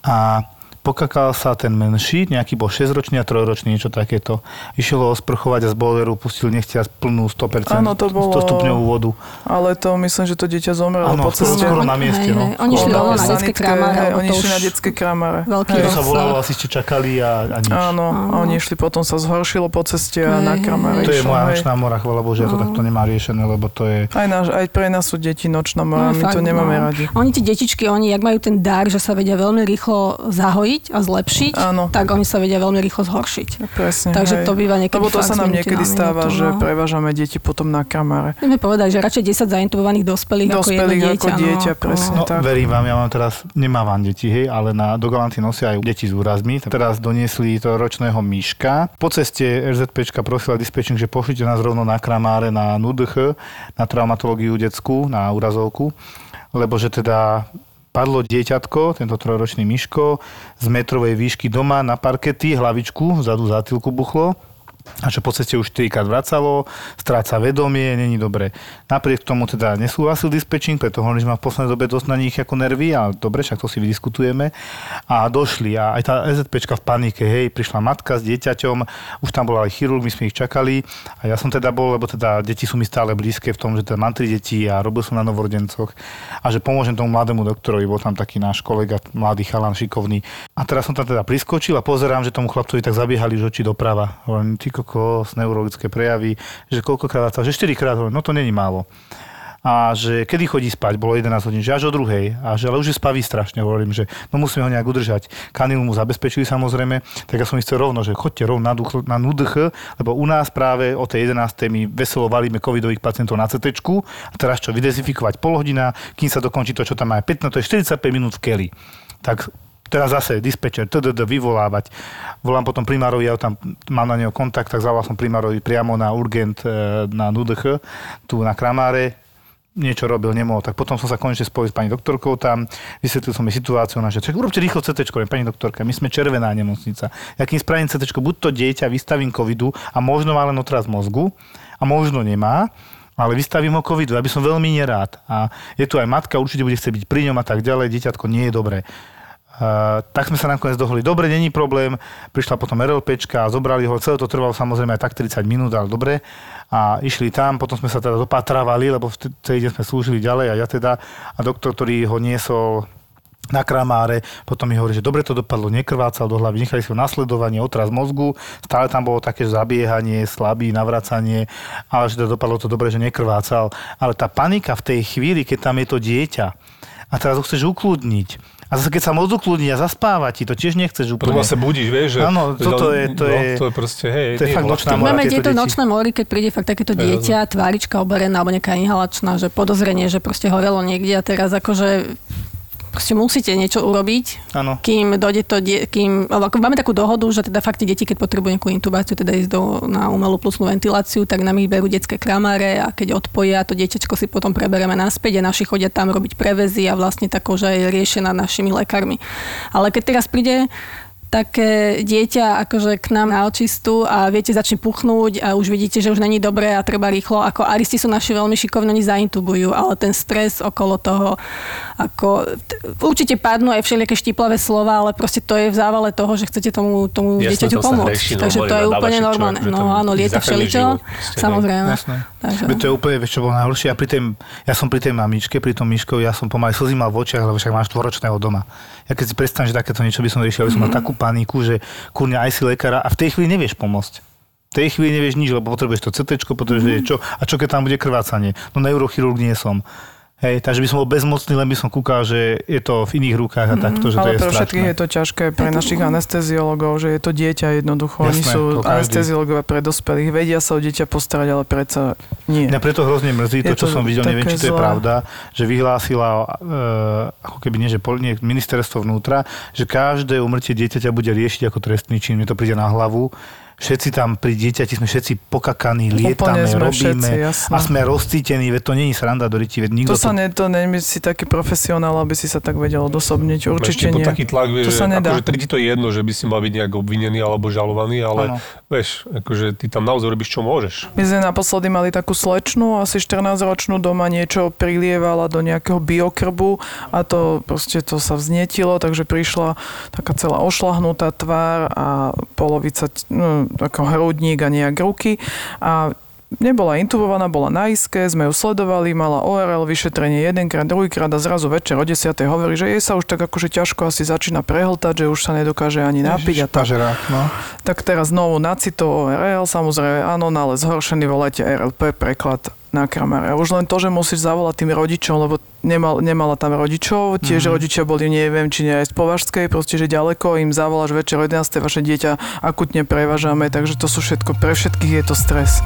a pokakal sa ten menší, nejaký bol 6-ročný a 3-ročný, niečo takéto. Išiel ho osprchovať a z boileru pustil nechťať plnú 100%, Áno, to bolo- 100 stupňovú vodu. Ale to myslím, že to dieťa zomrelo Áno, po ceste. skoro na mieste. Hej, No. Oni šli na na detské lebo oni už na detské kramáre. veľký Hej. To sa rozsah. volalo, asi ste čakali a, a nič. Áno, a oni išli, potom sa zhoršilo po ceste a Hej, na hej, kramáre To je moja nočná mora, chvala Bože, ja to takto nemá riešené, lebo to je... Aj, náš, aj pre nás sú deti nočná mora, my fakt, to nemáme no. radi. Oni tie detičky, oni, jak majú ten dar, že sa vedia veľmi rýchlo zahojiť a zlepiť, Áno. tak oni sa vedia veľmi rýchlo zhoršiť. Presne, Takže hej. to býva niekedy Lebo to fakt sa nám niekedy na stáva, minútu, že no. prevážame deti potom na kamáre. Môžeme povedať, že radšej 10 zaintubovaných dospelých, ako jedno Dospelých dieťa. ako dieťa, no, presne. No, tak. verím vám, ja mám teraz, nemávam deti, hej, ale na, do Galanty nosia aj deti s úrazmi. Teraz doniesli to ročného myška. Po ceste RZPčka prosila dispečing, že pošlite nás rovno na kramáre na NUDH, na traumatológiu detskú, na úrazovku, lebo že teda padlo dieťatko, tento trojročný myško, z metrovej výšky doma na parkety, hlavičku, vzadu zátylku buchlo. A že po ceste už 4 krát vracalo, stráca vedomie, není dobre. Napriek tomu teda nesúhlasil dispečing, preto hovorím, že má v poslednej dobe dosť na nich ako nervy a dobre, však to si vydiskutujeme. A došli a aj tá EZPčka v panike, hej, prišla matka s dieťaťom, už tam bol aj chirurg, my sme ich čakali a ja som teda bol, lebo teda deti sú mi stále blízke v tom, že teda mám tri deti a robil som na novorodencoch a že pomôžem tomu mladému doktorovi, bol tam taký náš kolega, mladý chalan, šikovný. A teraz som tam teda priskočil a pozerám, že tomu chlapcovi tak zabiehali oči doprava. Hovorím, ty kokos, neurologické prejavy, že koľkokrát, že 4 krát, no to není málo. A že kedy chodí spať, bolo 11 hodín, že až o druhej. A že ale už je spaví strašne, hovorím, že no musíme ho nejak udržať. Kanilu mu zabezpečili samozrejme, tak ja som chcel rovno, že chodte rovno na, duch, na NUDH, lebo u nás práve o tej 11. my veselo valíme covidových pacientov na CT a teraz čo, vydezifikovať pol hodina, kým sa dokončí to, čo tam má 15, to je 45 minút v keli. Tak Teraz zase dispečer, TDD, vyvolávať. Volám potom primárovi, ja tam mám na neho kontakt, tak zavolal som primárovi priamo na urgent e, na NUDH, tu na Kramáre, niečo robil, nemohol. Tak potom som sa konečne spojil s pani doktorkou tam, vysvetlil som jej situáciu, ona že "Čak, urobte rýchlo CT, pani doktorka, my sme červená nemocnica. Ja kým spravím CT, buď to dieťa vystavím covidu a možno má len otraz mozgu a možno nemá, ale vystavím ho covidu, aby som veľmi nerád. A je tu aj matka, určite bude chcieť byť pri ňom a tak ďalej, dieťatko nie je dobré. Uh, tak sme sa nakoniec dohodli. Dobre, není problém. Prišla potom RLPčka zobrali ho. Celé to trvalo samozrejme aj tak 30 minút, ale dobre. A išli tam, potom sme sa teda dopatravali, lebo v tej deň sme slúžili ďalej a ja teda. A doktor, ktorý ho niesol na kramáre, potom mi hovorí, že dobre to dopadlo, nekrvácal do hlavy, nechali si ho nasledovanie, otraz mozgu, stále tam bolo také zabiehanie, slabý, navracanie, ale že to dopadlo to dobre, že nekrvácal. Ale tá panika v tej chvíli, keď tam je to dieťa a teraz ho chceš ukludniť, a zase keď sa moc ukludní a zaspáva ti, to tiež nechceš úplne. Potom sa budíš, vieš, že... Áno, toto je- to no, je- to je proste, hej, to je fakt nočná mora, máme tieto nočné mory, keď príde fakt takéto dieťa, tvárička oberená alebo nejaká inhalačná, že podozrenie, že proste horelo niekde a teraz akože proste musíte niečo urobiť, Áno. kým dojde to, die, kým, alebo máme takú dohodu, že teda fakt deti, keď potrebujú nejakú intubáciu, teda ísť do, na umelú plusnú ventiláciu, tak nám ich berú detské kramáre a keď odpoja, to dieťačko si potom preberieme naspäť a naši chodia tam robiť prevezy a vlastne takou, že je riešená našimi lekármi. Ale keď teraz príde také dieťa akože k nám na očistu a viete, začne puchnúť a už vidíte, že už není dobré a treba rýchlo. Ako aristi sú naši veľmi šikovní, oni zaintubujú, ale ten stres okolo toho, ako t- určite padnú aj všelijaké štiplavé slova, ale proste to je v závale toho, že chcete tomu, tomu Jasné, dieťaťu to pomôcť. rieši Takže to je úplne normálne. No áno, lieta všeličo, samozrejme. Jasné. Takže, to je úplne, vieš, čo bolo najhoršie. Ja, pri tej, ja som pri tej mamičke, pri tom myškovi, ja som pomaly slzy mal v očiach, lebo však máš štvoročného doma. Ja keď si predstavím, že takéto niečo by som riešil, by som mal takú paniku, že kurňa aj si lekára a v tej chvíli nevieš pomôcť. V tej chvíli nevieš nič, lebo potrebuješ to CT, potrebuješ vedieť čo. A čo keď tam bude krvácanie? No neurochirurg nie som. Hej, takže by som bol bezmocný, len by som kúkal, že je to v iných rukách a takto, že to Ale je pre strašné. všetkých je to ťažké, pre našich anesteziologov, že je to dieťa jednoducho. Oni Jasné, sú to každý. anesteziológovia pre dospelých, vedia sa o dieťa postarať, ale predsa nie. Mňa preto hrozne mrzí to, Je čo to som videl, neviem, či to je zlé. pravda, že vyhlásila, e, ako keby nie, že pol- nie, ministerstvo vnútra, že každé umrtie dieťaťa bude riešiť ako trestný čin. Mne to príde na hlavu. Všetci tam pri dieťati sme všetci pokakaní, lietame, sme robíme všetci, jasné. a sme rozcítení, veď to není sranda do ryti, veď nikto To sa ne, to není si taký profesionál, aby si sa tak vedel odosobniť. Určite Ešte nie. taký tlak, vieš, To sa že, nedá. akože tri ti to je jedno, že by si mal byť nejak obvinený alebo žalovaný, ale Áno. vieš, akože ty tam naozaj robíš, čo môžeš. My sme naposledy mali takú slečnu, asi 14-ročnú doma niečo prilievala do nejakého biokrbu a to proste to sa vznietilo, takže prišla taká celá ošlahnutá tvár a polovica, no, ako hrudník a nejak ruky a Nebola intubovaná, bola na iske, sme ju sledovali, mala ORL, vyšetrenie jedenkrát, druhýkrát a zrazu večer o 10. hovorí, že jej sa už tak akože ťažko asi začína prehltať, že už sa nedokáže ani napiť a tak. Pažerák, no. Tak teraz znovu na cito ORL, samozrejme áno, ale zhoršený volajte RLP, preklad na kramare. A už len to, že musíš zavolať tým rodičom, lebo nemal, nemala tam rodičov, tiež mm-hmm. rodičia boli, neviem, či nie aj z Považskej, proste, že ďaleko, im zavoláš večer o 11. vaše dieťa akutne prevažame, takže to sú všetko, pre všetkých je to stres.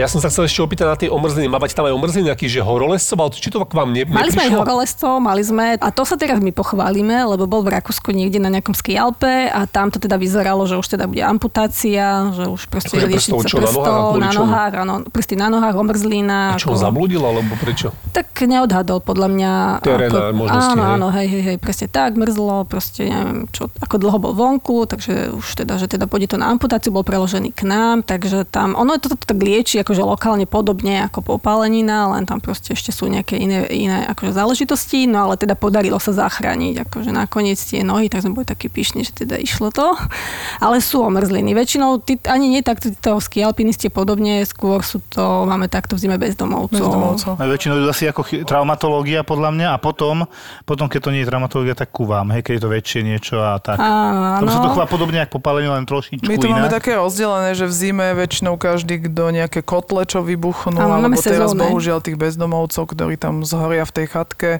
Ja som sa chcel ešte opýtať na tie omrzliny. Mávate tam aj omrzliny, nejaký, že horolescov, ale či to k vám ne, Mali sme aj neprišlo? horolezcov, mali sme, a to sa teraz my pochválime, lebo bol v Rakúsku niekde na nejakom skialpe a tam to teda vyzeralo, že už teda bude amputácia, že už proste Akože liečiť prstov čo, na nohách prstov, na nohách, áno, prsty na nohách, omrzlina. A čo, on zabludil, alebo prečo? Tak neodhadol podľa mňa. Terén a možnosti, Áno, hej. áno, hej, hej, hej, presne tak, mrzlo, proste neviem, čo, ako dlho bol vonku, takže už teda, že teda pôjde to na amputáciu, bol preložený k nám, takže tam, ono je to tak lieči, akože lokálne podobne ako popálenina, len tam proste ešte sú nejaké iné, iné akože záležitosti, no ale teda podarilo sa zachrániť, akože nakoniec tie nohy, tak sme boli takí pyšní, že teda išlo to, ale sú omrzliny. Väčšinou ty, ani nie takto títo skialpinisti podobne, skôr sú to, máme takto v zime bezdomovcov. Bezdomovcov. No, väčšinou asi ako chy- traumatológia podľa mňa a potom, potom keď to nie je traumatológia, tak ku vám, hej, keď je to väčšie niečo a tak. Áno, Tam sa to chová podobne ako popálenie, len trošičku My to máme také rozdelené, že v zime väčšinou každý, kto nejaké kotle, čo vybuchnú, máme alebo teraz sezónne. bohužiaľ tých bezdomovcov, ktorí tam zhoria v tej chatke.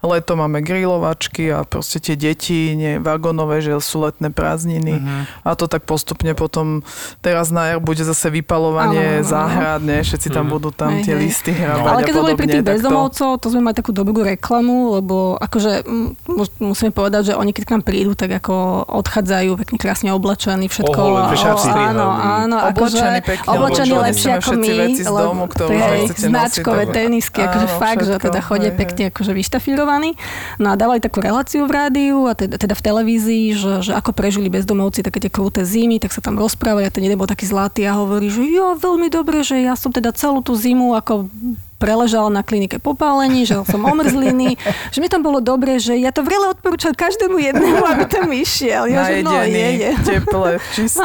Leto máme grilovačky a proste tie deti, nie vagónové, že sú letné prázdniny. Mhm. A to tak postupne potom, teraz na jar bude zase vypalovanie áno. záhrad, nie? Všetci tam Mhm. budú tam tie listy No. hrabať Ale keď to boli pri tých bezdomovcov, to sme mali takú dobrú reklamu, lebo akože mus- musíme povedať, že oni keď k nám prídu, tak ako odchádzajú pekne krásne oblečení, všetko. Fešáci. áno, áno. Oblečení akože, pekne, oblečení lepšie ako všetci my. veci z domu, ktorú nosiť, značkové tak- tenisky, akože Áno, fakt, že všetko, teda chodia hej, pekne akože vyštafírovaní. No a dávali takú reláciu v rádiu a teda, teda v televízii, že, že ako prežili bezdomovci také tie kruté zimy, tak sa tam rozprávali a ten jeden bol taký zlatý a hovorí, že jo, veľmi dobre, že ja som teda celú tú zimu ako preležala na klinike popálení, že som omrzliny, že mi tam bolo dobre, že ja to vrele odporúčam každému jednému, aby tam išiel. Ja, že no, je, je. Teple.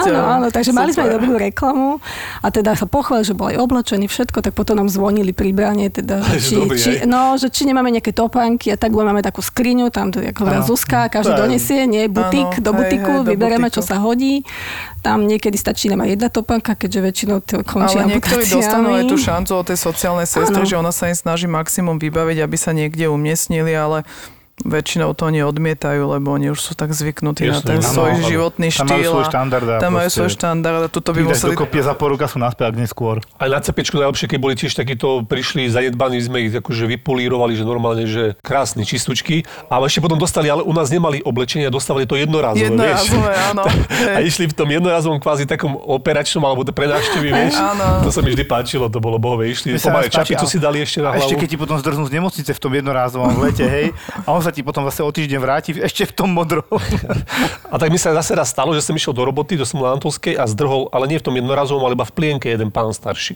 Áno, áno, takže mali sme aj Super. dobrú reklamu a teda sa pochválil, že bol aj oblečený, všetko, tak potom nám zvonili pri bráne, teda, že či, dobrý, či, hej. no, že či nemáme nejaké topánky a tak, máme takú skriňu, tam to je ako. Zuzka, každý donesie, nie, butik, Áno, do hej, butiku, hej, do vybereme, butiku. čo sa hodí. Tam niekedy stačí nám aj jedna topánka, keďže väčšinou to končí Ale niektorí dostanú aj tú šancu od tej sociálnej sestry, Áno. že ona sa im snaží maximum vybaviť, aby sa niekde umiestnili, ale väčšinou to oni odmietajú, lebo oni už sú tak zvyknutí na Jasné, ten svoj áno. životný Tam štýl. majú svoj štandard a Tam majú svoj štandard a tuto by museli... do kopie za pol roka sú naspäť, ak neskôr. Aj na cepečku najlepšie, keď boli tiež takíto, prišli zanedbaní, sme ich akože vypolírovali, že normálne, že krásni, čistúčky. A ešte potom dostali, ale u nás nemali oblečenia, dostávali to jednorázové, vieš. Jednorázové, áno. A išli v tom jednorazovom kvázi takom operačnom alebo to pre návštevy, vieš. Áno. To sa mi vždy páčilo, to bolo bohové. Išli, pomaly čapicu si dali ešte na A ešte hlavu. keď ti potom zdrznú z nemocnice v tom jednorázovom lete, hej, a on sa ti potom zase o týždeň vráti ešte v tom modrom. A tak mi sa zase raz stalo, že som išiel do roboty, na Antolskej a zdrhol, ale nie v tom jednorazovom, ale iba v plienke jeden pán starší.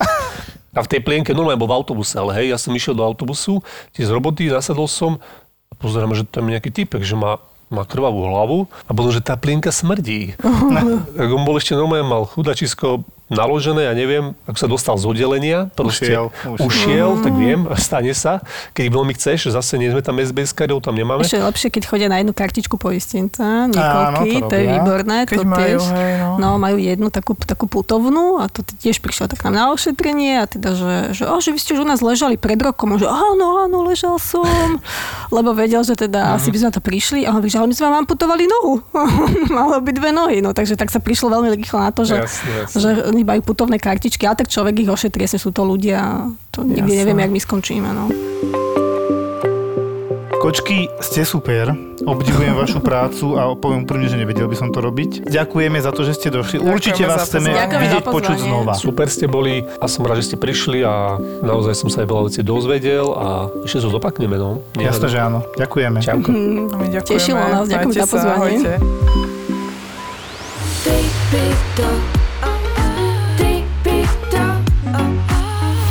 A v tej plienke normálne bol v autobuse, ale hej, ja som išiel do autobusu, tiež z roboty, nasadol som a pozerám, že tam je nejaký typek, že má má krvavú hlavu a potom, že tá plienka smrdí. tak on bol ešte normálne, mal chudačisko naložené, ja neviem, ako sa dostal z oddelenia, proste Ušiel, ušiel, ušiel. ušiel tak viem, stane sa. Keď veľmi chceš, zase nie sme tam SBS-karov, tam nemáme. Ešte lepšie, keď chodia na jednu kartičku poistenca, niekoľky, to to, je výborné. Keď to majú, tiež, hej, no. no. majú jednu takú, takú putovnú a to tiež prišlo tak nám na ošetrenie a teda, že, že, oh, že vy ste už u nás ležali pred rokom a že áno, áno, ležal som, lebo vedel, že teda asi by sme na to prišli a on hovorí, že ale my sme vám amputovali nohu. Malo by dve nohy, no takže tak sa prišlo veľmi rýchlo na to, že, Jasne, jasne. že oni majú putovné kartičky, ale tak človek ich ošetrí, asi sú to ľudia, to nikdy Jasné. nevieme, jak my skončíme. No. Kočky, ste super, obdivujem vašu prácu a poviem úprimne, že nevedel by som to robiť. Ďakujeme za to, že ste došli. Ďakujeme Určite vás chceme vidieť, počuť znova. Super ste boli a som rád, že ste prišli a naozaj som sa aj veľa vecí dozvedel a ešte sa zopakneme, no. Jasné, že áno. Ďakujeme. Čauko. My ďakujeme. Tešilo nás, ďakujem za pozvanie. Sa,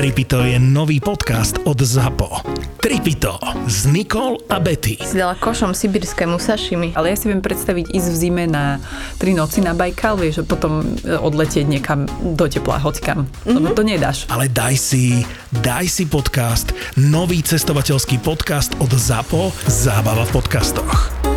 Tripito je nový podcast od ZAPO. Tripito s Nikol a Betty. Si dala košom sibirskému sašimi. Ale ja si viem predstaviť ísť v zime na tri noci na Bajkal, vieš, a potom e, odletieť niekam do tepla, hocikam. Mm-hmm. Lebo to nedáš. Ale daj si, daj si podcast, nový cestovateľský podcast od ZAPO, Zábava v podcastoch.